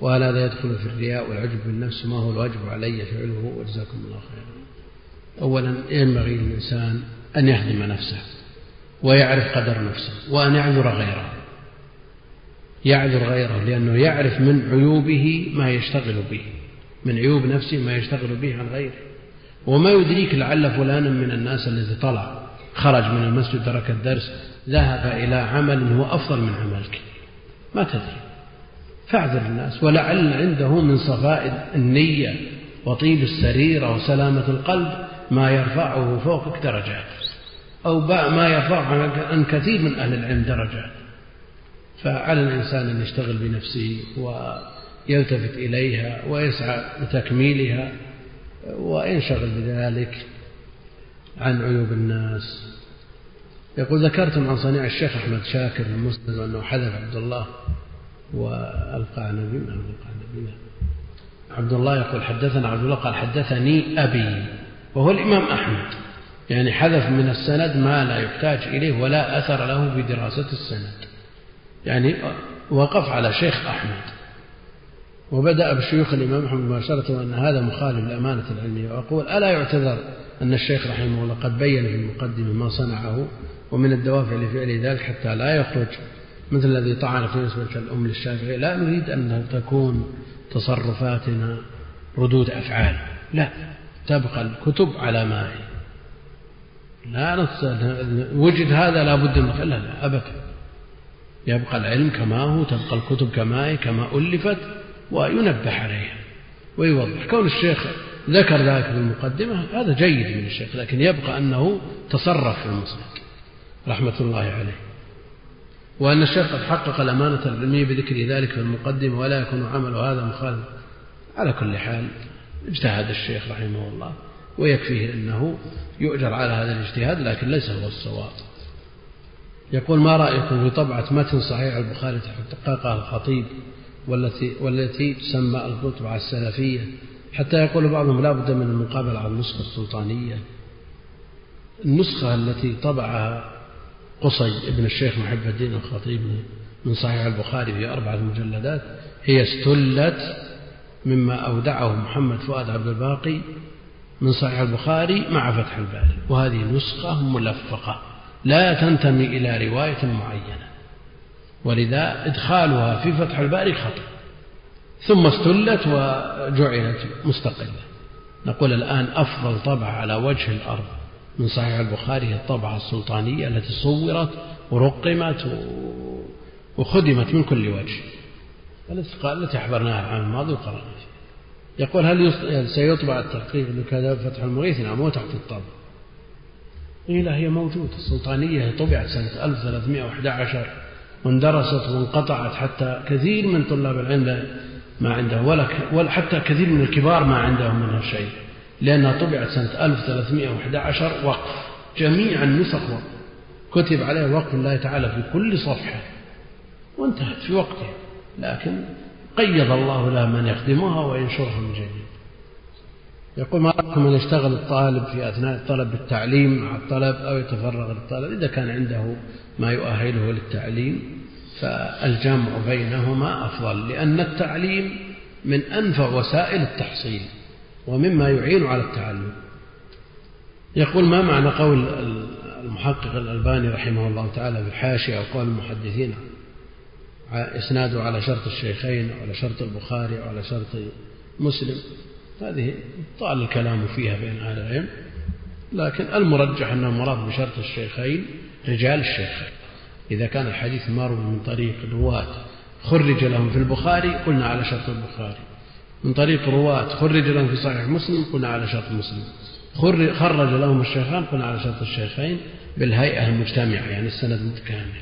وهل هذا يدخل في الرياء والعجب بالنفس؟ ما هو الواجب علي فعله؟ وجزاكم الله خيرا. أولا ينبغي للإنسان أن يخدم نفسه؟ ويعرف قدر نفسه وأن يعذر غيره. يعذر غيره لأنه يعرف من عيوبه ما يشتغل به من عيوب نفسه ما يشتغل به عن غيره. وما يدريك لعل فلانا من الناس الذي طلع خرج من المسجد ترك الدرس ذهب إلى عمل هو أفضل من عملك. ما تدري. فاعذر الناس. ولعل عنده من صفاء النية وطيب السريرة وسلامة القلب ما يرفعه فوقك درجات. أو ما يرفع عن كثير من أهل العلم درجات. فعلى الإنسان أن يشتغل بنفسه ويلتفت إليها ويسعى لتكميلها وينشغل بذلك عن عيوب الناس. يقول ذكرتم عن صنيع الشيخ أحمد شاكر المسلم أنه حذف عبد الله وألقى نبي ما ألقى نبي عبد الله يقول حدثنا عبد الله قال حدثني أبي وهو الإمام أحمد. يعني حذف من السند ما لا يحتاج إليه ولا أثر له في دراسة السند. يعني وقف على شيخ أحمد. وبدأ بشيوخ الإمام أحمد مباشرة وأن هذا مخالف للأمانة العلمية. وأقول ألا يعتذر أن الشيخ رحمه الله قد بين في المقدمة ما صنعه ومن الدوافع لفعل ذلك حتى لا يخرج مثل الذي طعن في نسبة الأم للشافعي. لا نريد أن تكون تصرفاتنا ردود أفعال. لا تبقى الكتب على ما هي. لا وجد هذا لا بد من لا أبدا. يبقى العلم كما هو تبقى الكتب كما هي كما ألفت وينبه عليها ويوضح. كون الشيخ ذكر ذلك في المقدمة هذا جيد من الشيخ لكن يبقى أنه تصرف في المسند رحمة الله عليه. وأن الشيخ قد حقق الأمانة العلمية بذكر ذلك في المقدمة ولا يكون عمل هذا مخالف. على كل حال اجتهد الشيخ رحمه الله. ويكفيه أنه يؤجر على هذا الاجتهاد لكن ليس هو الصواب. يقول ما رأيكم في طبعة متن صحيح البخاري تحققها الخطيب والتي والتي تسمى الطبعة السلفية؟ حتى يقول بعضهم لا بد من المقابلة على النسخة السلطانية. النسخة التي طبعها قصي ابن الشيخ محب الدين الخطيب من صحيح البخاري في أربعة مجلدات هي استلت مما أودعه محمد فؤاد عبد الباقي من صحيح البخاري مع فتح الباري وهذه نسخة ملفقة لا تنتمي إلى رواية معينة ولذا إدخالها في فتح الباري خطأ ثم استلت وجعلت مستقلة. نقول الآن أفضل طبعة على وجه الأرض من صحيح البخاري هي الطبعة السلطانية التي صورت ورقمت وخدمت من كل وجه التي حضرناها العام الماضي وقرأنا فيها يقول هل سيطبع التحقيق لكذا فتح المغيث؟ نعم هو تحت الطبع قيل هي موجودة السلطانية طبعت سنة 1311 واندرست وانقطعت حتى كثير من طلاب العلم ما عنده ولا ولا حتى كثير من الكبار ما عندهم منها شيء لأنها طبعت سنة 1311 وقف. جميع النسخ وقف. كتب عليها وقف الله تعالى في كل صفحة. وانتهت في وقتها. لكن قيض الله لها من يخدمها وينشرها من جديد. يقول ما رأيكم أن يشتغل الطالب في أثناء الطلب بالتعليم مع الطلب أو يتفرغ للطلب؟ إذا كان عنده ما يؤهله للتعليم فالجمع بينهما أفضل لأن التعليم من أنفع وسائل التحصيل ومما يعين على التعلم. يقول ما معنى قول المحقق الألباني رحمه الله تعالى في الحاشية أو قول المحدثين؟ إسناده على شرط الشيخين أو على شرط البخاري أو على شرط مسلم. هذه طال الكلام فيها بين أهل العلم. لكن المرجح أنه مراد بشرط الشيخين رجال الشيخين. إذا كان الحديث مروي من طريق رواة خرج لهم في البخاري قلنا على شرط البخاري. من طريق رواة خرج لهم في صحيح مسلم قلنا على شرط مسلم. خرج لهم الشيخان قلنا على شرط الشيخين. بالهيئة المجتمعة يعني السند متكامل.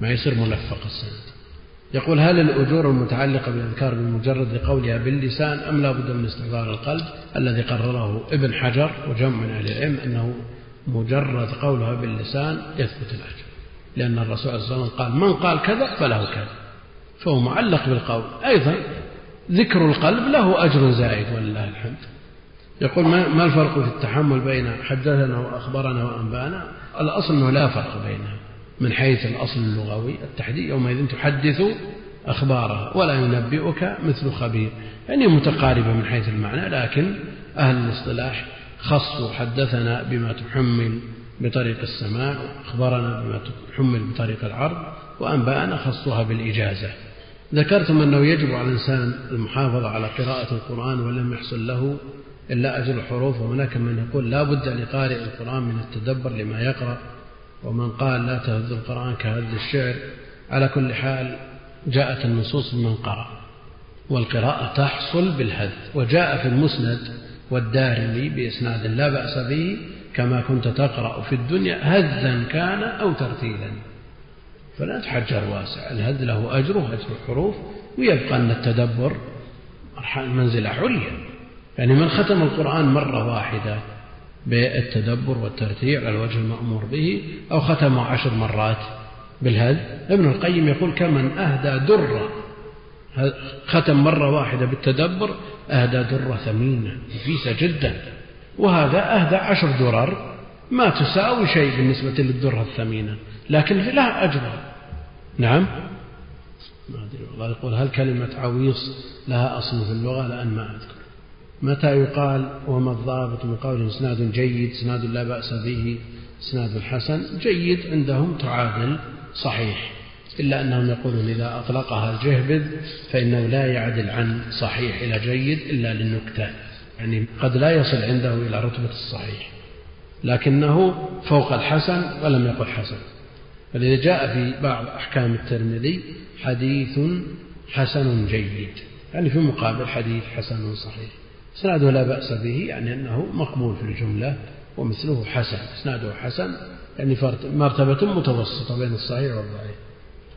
ما يصير ملفق السند. يقول هل الأجور المتعلقة بالأذكار بمجرد قولها باللسان أم لا بد من استحضار القلب الذي قرره ابن حجر وجمع من أهل العلم أنه مجرد قولها باللسان يثبت الأجر؟ لأن الرسول صلى الله عليه وسلم قال من قال كذا فله كذا. فهو معلق بالقول. أيضا ذكر القلب له أجر زائد ولله الحمد. يقول ما الفرق في التحمل بين حدثنا وأخبرنا وأنبأنا؟ الأصل أنه لا فرق بينها. من حيث الأصل اللغوي التحديد يومئذ تحدث أخبارها ولا ينبئك مثل خبير. يعني متقاربة من حيث المعنى لكن أهل الاصطلاح خصوا حدثنا بما تحمل بطريق السماع وأخبرنا بما تحمل بطريق العرض وأنباءنا خصوها بالإجازة. ذكرتم أنه يجب على الإنسان المحافظة على قراءة القرآن ولم يحصل له إلا أجر الحروف وهناك من يقول لا بد لقارئ القرآن من التدبر لما يقرأ. ومن قال لا تهز القرآن كهز الشعر على كل حال جاءت النصوص من قرأ والقراءة تحصل بالهز وجاء في المسند والدارمي بإسناد لا بأس به كما كنت تقرأ في الدنيا هزا كان أو ترتيلا. فلا تحجر واسع الهز له أجره أجر الحروف ويبقى أن التدبر منزلة عليا يعني من ختم القرآن مرة واحدة بالتدبر والترتيع على الوجه المأمور به أو ختمه عشر مرات بالهز ابن القيم يقول كمن أهدى درة ختم مرة واحدة بالتدبر أهدى درة ثمينة نفيسة جدا. وهذا أهدى عشر درر ما تساوي شيء بالنسبة للدرة الثمينة لكن لها أجر. نعم. الله يقول هل كلمة عويص لها أصل في اللغة؟ لأن ما أذكر. متى يقال وما الضابط من قول إسناد جيد إسناد لا بأس به إسناد حسن؟ جيد عندهم تعادل صحيح إلا أنهم يقولون إذا أطلقها الجهبذ فإنه لا يعدل عن صحيح إلى جيد إلا للنكتة يعني قد لا يصل عنده إلى رتبة الصحيح لكنه فوق الحسن ولم يقل حسن. فلذا جاء في بعض أحكام الترمذي حديث حسن جيد يعني في مقابل حديث حسن صحيح. إسناده لا بأس به يعني أنه مقبول في الجملة ومثله حسن. إسناده حسن يعني مرتبة متوسطة بين الصحيح والضعيف.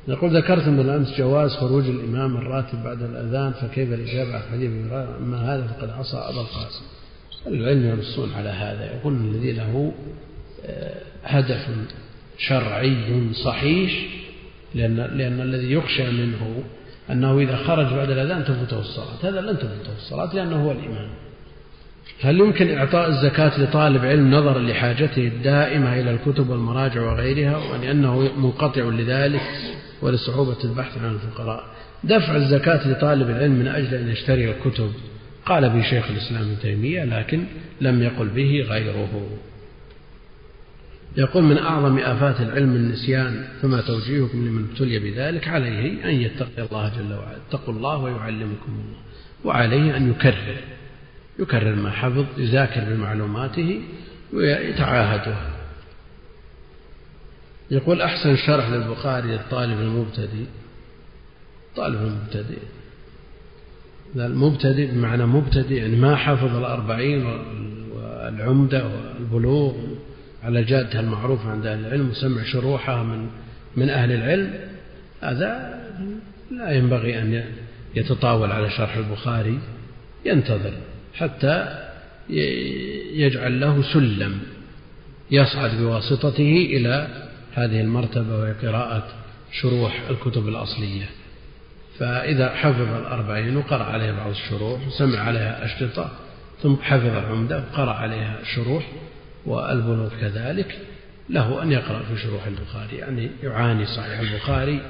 نقول ذكرتم بالأمس جواز خروج الإمام الراتب بعد الأذان فكيف الإجابة عن حديث أما هذا فقد عصى أبا القاسم. العلم ينصون على هذا يقول الذي له آه، هدف شرعي صحيح لأن, لأن الذي يخشى منه أنه إذا خرج بعد الأذان تفوته الصلاة. هذا لن تفوته الصلاة لأنه هو الإمام هل يمكن إعطاء الزكاة لطالب علم نظرا لحاجته الدائمة إلى الكتب والمراجع وغيرها ولأنه منقطع لذلك ولصعوبة البحث عن الفقراء؟ دفع الزكاة لطالب العلم من أجل أن يشتري الكتب. قال به شيخ الإسلام ابن تيمية لكن لم يقل به غيره. يقول من أعظم آفات العلم النسيان فما توجيهكم لمن ابتلي بذلك عليه أن يتقي الله جل وعلا اتقوا الله ويعلمكم الله وعليه أن يكرر يكرر ما حفظ يذاكر بمعلوماته ويتعاهده. يقول أحسن شرح للبخاري للطالب المبتدئ طالب المبتدئ المبتدئ بمعنى مبتدئ يعني ما حفظ الأربعين والعمدة والبلوغ. على جادها المعروفة عند أهل العلم وسمع شروحها من من أهل العلم هذا لا ينبغي أن يتطاول على شرح البخاري ينتظر حتى يجعل له سلم يصعد بواسطته إلى هذه المرتبة وهي قراءة شروح الكتب الأصلية. فإذا حفظ الأربعين وقرأ عليها بعض الشروح وسمع عليها أشرطة ثم حفظ العمدة وقرأ عليها الشروح والبلوغ كذلك له أن يقرأ في شروح البخاري يعني يعاني صحيح البخاري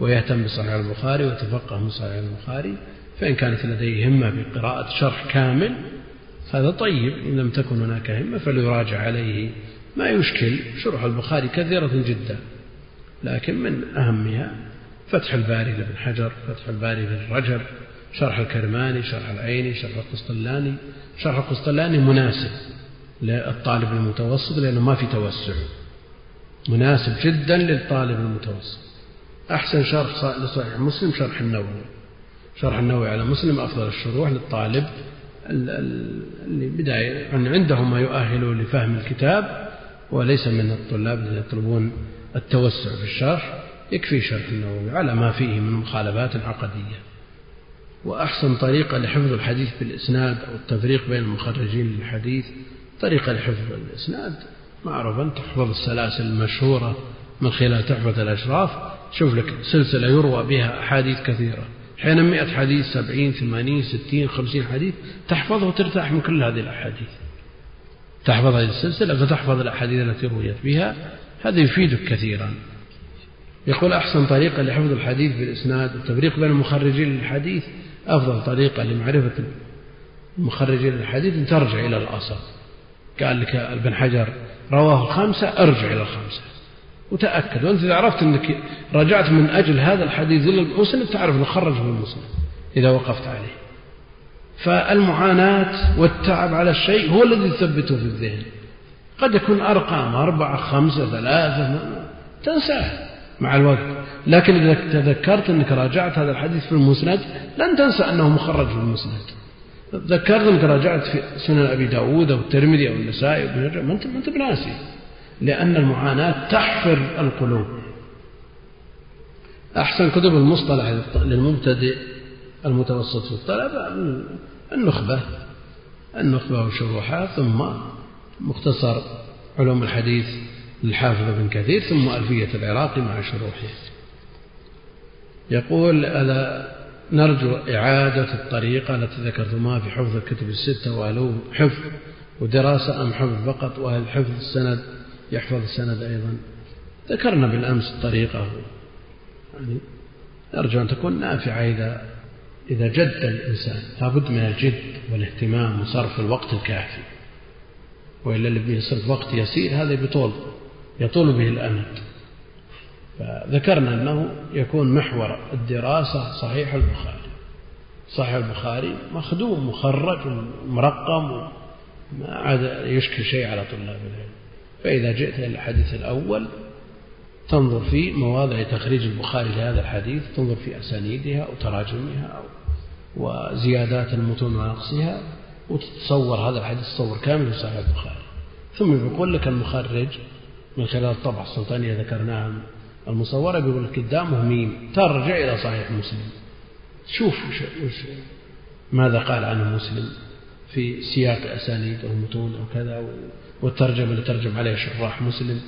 ويهتم بصحيح البخاري ويتفقه من صحيح البخاري فإن كانت لديه همة بقراءة شرح كامل هذا طيب إن لم تكن هناك همة فليراجع عليه. ما يشكل شروح البخاري كثيرة جدا لكن من أهمها فتح الباري لابن حجر فتح الباري لابن رجب شرح الكرماني شرح العيني شرح القسطلاني شرح القسطلاني مناسب. للطالب المتوسط لأنه ما في توسع. مناسب جدا للطالب المتوسط. أحسن شرح لصحيح مسلم شرح النووي. شرح النووي على مسلم أفضل الشروح للطالب اللي بداية يعني عنده ما يؤهله لفهم الكتاب وليس من الطلاب الذين يطلبون التوسع في الشرح. يكفي شرح النووي على ما فيه من مخالفات عقدية. وأحسن طريقة لحفظ الحديث بالإسناد أو التفريق بين المخرجين للحديث طريقة لحفظ الإسناد معروفا تحفظ السلاسل المشهورة من خلال تحفظ الأشراف. شوف لك سلسلة يروى بها أحاديث كثيرة. أحيانا مئة حديث سبعين ثمانين ستين خمسين حديث تحفظه وترتاح من كل هذه الأحاديث. تحفظ هذه السلسلة فتحفظ الأحاديث التي رويت بها. هذا يفيدك كثيرا. يقول أحسن طريقة لحفظ الحديث بالإسناد والتفريق بين المخرجين للحديث أفضل طريقة لمعرفة المخرجين للحديث أن ترجع إلى الأصل. قال لك ابن حجر رواه الخمسة ارجع إلى الخمسة. وتأكد. وأنت إذا عرفت أنك رجعت من أجل هذا الحديث إلى المسند تعرف أنه خرج في المسند إذا وقفت عليه. فالمعاناة والتعب على الشيء هو الذي يثبته في الذهن. قد يكون أرقام أربعة خمسة ثلاثة تنساه مع الوقت. لكن إذا تذكرت أنك راجعت هذا الحديث في المسند لن تنسى أنه مخرج في المسند. ذكرت انك راجعت في سنن أبي داود أو الترمذي أو النسائي ما انت ما أنت بناسي. لأن المعاناة تحفر القلوب. أحسن كتب المصطلح للمبتدئ المتوسط في الطلب النخبة. النخبة وشروحها ثم مختصر علوم الحديث للحافظ ابن كثير ثم ألفية العراقي مع شروحه. يقول هذا نرجو إعادة الطريقة التي ذكرتموها في حفظ الكتب الستة وهل حفظ ودراسة أم حفظ فقط وهل حفظ السند يحفظ السند أيضا؟ ذكرنا بالأمس الطريقة يعني نرجو أن تكون نافعة إذا إذا جد الإنسان. لابد من الجد والاهتمام وصرف الوقت الكافي. وإلا اللي بيصرف وقت يسير هذا بطول يطول به الأمد. فذكرنا أنه يكون محور الدراسة صحيح البخاري. صحيح البخاري مخدوم مخرج مرقم ما عاد يشكل شيء على طلاب العلم. فإذا جئت إلى الحديث الأول تنظر في مواضع تخريج البخاري لهذا الحديث تنظر في أسانيدها وتراجمها وزيادات المتون ونقصها وتتصور هذا الحديث تصور كامل في صحيح البخاري. ثم يقول لك المخرج من خلال الطبعة السلطانية ذكرناها المصورة بيقول لك قدامه ميم ترجع إلى صحيح مسلم. شوف وش ماذا قال عنه مسلم في سياق أسانيد أو متون أو كذا والترجمة اللي ترجم عليه شراح مسلم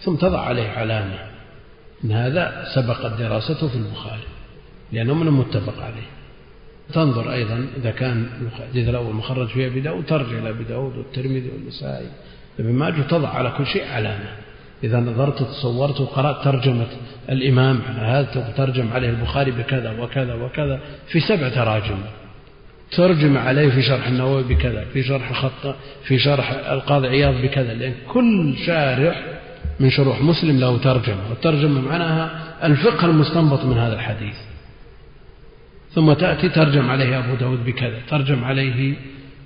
ثم تضع عليه علامة. إن هذا سبقت دراسته في البخاري لأنه من المتفق عليه. تنظر أيضا إذا كان الحديث الأول مخرج في أبي داود ترجع إلى أبي داود والترمذي والنسائي. ابن ماجه تضع على كل شيء علامة. إذا نظرت تصورت وقرأت ترجمة الإمام على هذا ترجم عليه البخاري بكذا وكذا وكذا؟ في سبع تراجم. ترجم عليه في شرح النووي بكذا في شرح الخط في شرح القاضي عياض بكذا لأن كل شارح من شروح مسلم له ترجمة والترجمة معناها الفقه المستنبط من هذا الحديث. ثم تأتي ترجم عليه أبو داود بكذا ترجم عليه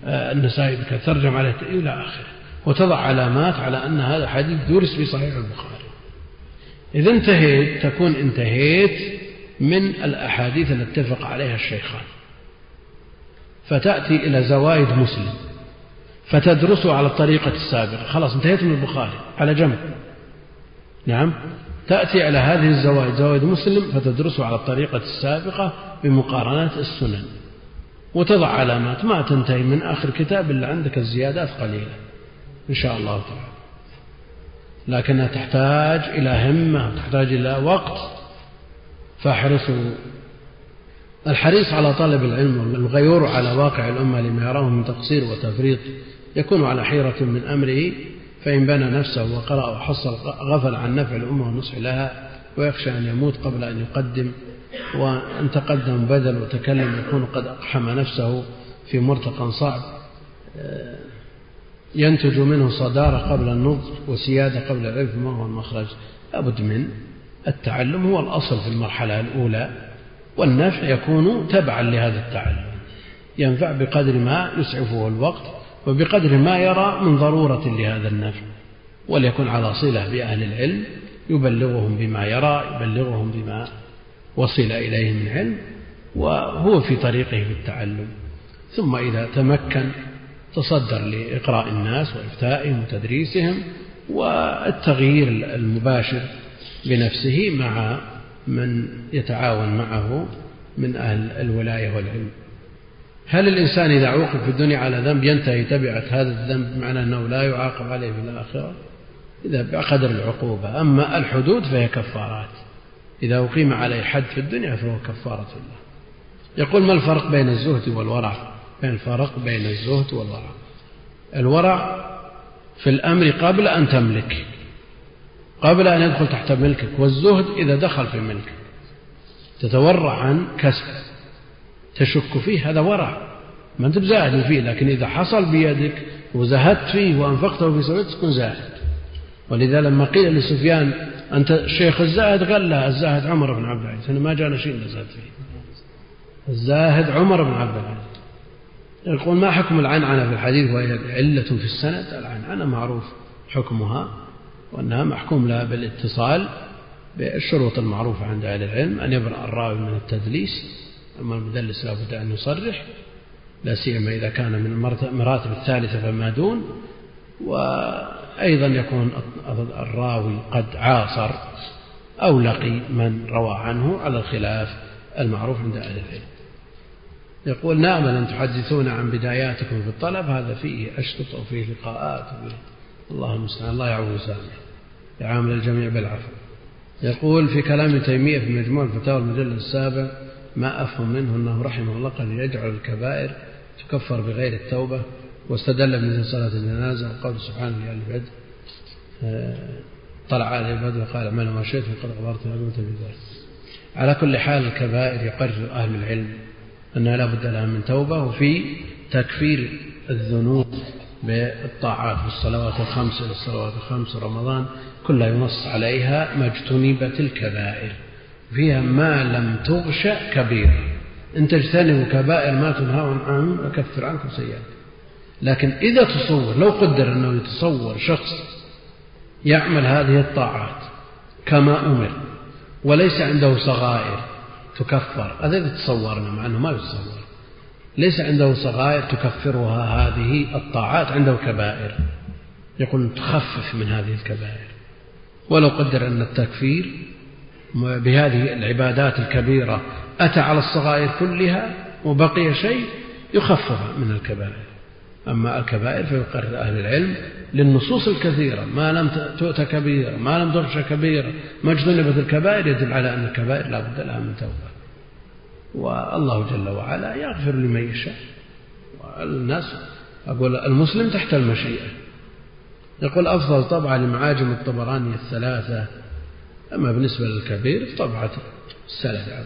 آه، النسائي بكذا ترجم عليه إلى آخره. وتضع علامات على أن هذا حديث درس في صحيح البخاري. إذا انتهيت تكون انتهيت من الأحاديث التي اتفق عليها الشيخان. فتأتي إلى زوائد مسلم. فتدرسه على الطريقة السابقة. خلاص انتهيت من البخاري. على جنب. نعم. تأتي على هذه الزوائد زوائد مسلم فتدرسه على الطريقة السابقة بمقارنات السنن. وتضع علامات. ما تنتهي من آخر كتاب إلا عندك الزيادات قليلة. إن شاء الله تعالى. لكنها تحتاج إلى همة وتحتاج إلى وقت فاحرصوا الحريص على طلب العلم والغيور على واقع الأمة لما يراه من تقصير وتفريط يكون على حيرة من أمره فإن بنى نفسه وقرأ وحصل غفل عن نفع الأمة والنصح لها ويخشى أن يموت قبل أن يقدم وأن تقدم بدل وتكلم يكون قد أقحم نفسه في مرتقى صعب. ينتج منه صدارة قبل النضج وسيادة قبل العلم ما هو المخرج. لابد من التعلم هو الأصل في المرحلة الأولى والنفع يكون تبعا لهذا التعلم. ينفع بقدر ما يسعفه الوقت وبقدر ما يرى من ضرورة لهذا النفع وليكن على صلة بأهل العلم يبلغهم بما يرى يبلغهم بما وصل إليه من علم وهو في طريقه في التعلم. ثم إذا تمكن تصدر لإقراء الناس وإفتائهم وتدريسهم والتغيير المباشر بنفسه مع من يتعاون معه من أهل الولاية والعلم. هل الإنسان إذا عوقب في الدنيا على ذنب ينتهي تبعة هذا الذنب بمعنى أنه لا يعاقب عليه في الآخرة؟ إذا بقدر العقوبة. أما الحدود فهي كفارات. إذا أقيم عليه حد في الدنيا فهو كفارة الله يقول ما الفرق بين الزهد والورع؟ الفرق بين الزهد والورع. الورع في الأمر قبل أن تملك قبل أن يدخل تحت ملكك والزهد إذا دخل في ملكك. تتورع عن كسب تشك فيه هذا ورع. ما أنت بزاهد فيه لكن إذا حصل بيدك وزهدت فيه وأنفقته في سبيل تكون زاهد. ولذا لما قيل لسفيان أنت الشيخ الزاهد قال لا الزاهد عمر بن عبد العزيز. أنا ما جانا شيء زاد فيه. الزاهد عمر بن عبد العزيز. يقول ما حكم العنعنة في الحديث وهي علة في السند؟ العنعنة معروف حكمها وأنها محكوم لها بالاتصال بالشروط المعروفة عند أهل العلم أن يبرأ الراوي من التدليس أما المدلس لا بد أن يصرح لا سيما إذا كان من المراتب الثالثة فما دون وأيضا يكون الراوي قد عاصر أو لقي من روى عنه على الخلاف المعروف عند أهل العلم. يقول نأمل أن تحدثونا عن بداياتكم في الطلب هذا فيه أشرطة وفيه لقاءات. وفيه الله المستعان الله يعفو ويسامح يعامل الجميع بالعفو. يقول في كلام تيمية في مجموع الفتاوى المجلد السابع ما أفهم منه أنه رحمه الله قد يجعل الكبائر تكفر بغير التوبة واستدل بمثل صلاة الجنازة وقول سبحانه لآل بدر آه، طلع عليه بدر وقال أعملوا ما شئتم قد غفرت لكم بذلك. على كل حال الكبائر يقرر أهل العلم. أنها لا بد لها من توبة وفي تكفير الذنوب بالطاعات بالصلوات الخمس الصلوات الخمس رمضان كلها ينص عليها ما اجتنبت الكبائر. فيها ما لم تغش كبيرة. إن تجتنبوا كبائر ما تنهون عنه أكفر عنكم سيئات لكن إذا تصور لو قدر أنه يتصور شخص يعمل هذه الطاعات كما أمر وليس عنده صغائر تكفر. هذا إذا تصورنا مع أنه ما يتصور. ليس عنده صغائر تكفرها هذه الطاعات عنده كبائر. يقول تخفف من هذه الكبائر. ولو قدر أن التكفير بهذه العبادات الكبيرة أتى على الصغائر كلها وبقي شيء يخفف من الكبائر. أما الكبائر فيقرر أهل العلم للنصوص الكثيرة ما لم تؤت كبيرة ما لم تغش كبيرة ما اجتنبت الكبائر يدل على أن الكبائر لا بد لها من توبة. والله جل وعلا يغفر لمن يشاء. والناس أقول المسلم تحت المشيئة. يقول أفضل طبعة لمعاجم الطبراني الثلاثة. أما بالنسبة للكبير طبعة السلفي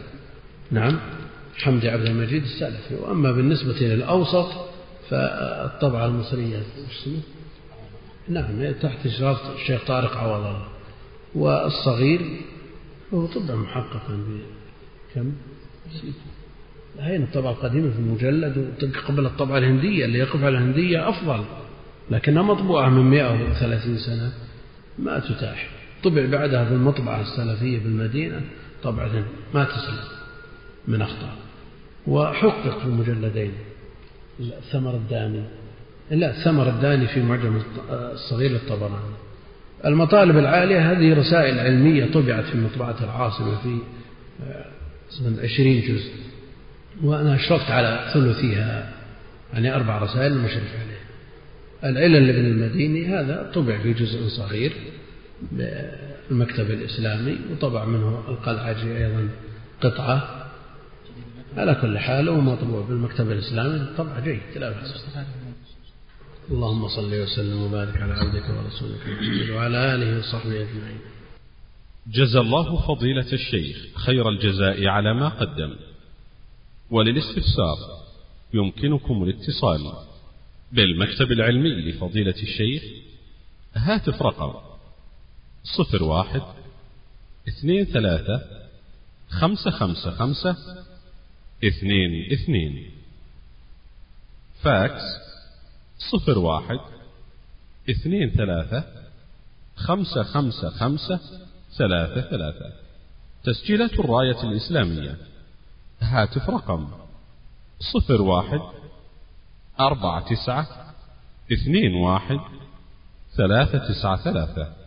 نعم حمدي عبد المجيد السلفي. وأما بالنسبة للأوسط فالطبعة المصرية نعم تحت إشراف الشيخ طارق عوض الله. والصغير هو طبعا محققا بكم هين الطبعة القديمة في المجلد قبل الطبعة الهندية اللي يقف على الهندية أفضل لكنها مطبوعة من 130 سنة. ما تتاح. طبع بعدها في المطبعة السلفية بالمدينة طبعة ما تسلم من أخطاء. وحقق في المجلدين. الثمر الداني. لا الثمر الداني في معجم الصغير للطبراني المطالب العالية هذه رسائل علمية طبعت في مطبعة العاصمة في آه، عشرين جزء. وأنا أشرفت على ثلثها يعني أربع رسائل المشرف عليه العلل لابن المديني هذا طبع في جزء صغير بالمكتب الإسلامي وطبع منه القلعجي أيضا قطعة. على كل حال هو مطبوع بالمكتب الإسلامي طبع جيد لا بأس اللهم صل وسلم وبارك على عبدك ورسولك محمد وعلى آله وصحبه أجمعين. جزى الله فضيلة الشيخ خير الجزاء على ما قدم. وللاستفسار يمكنكم الاتصال بالمكتب العلمي لفضيلة الشيخ هاتف رقم صفر واحد اثنين ثلاثة خمسة خمسة خمسة اثنين اثنين. فاكس صفر واحد اثنين ثلاثة خمسة خمسة خمسة ثلاثة ثلاثة. تسجيلات الراية الإسلامية. هاتف رقم صفر واحد أربعة تسعة اثنين واحد ثلاثة تسعة ثلاثة.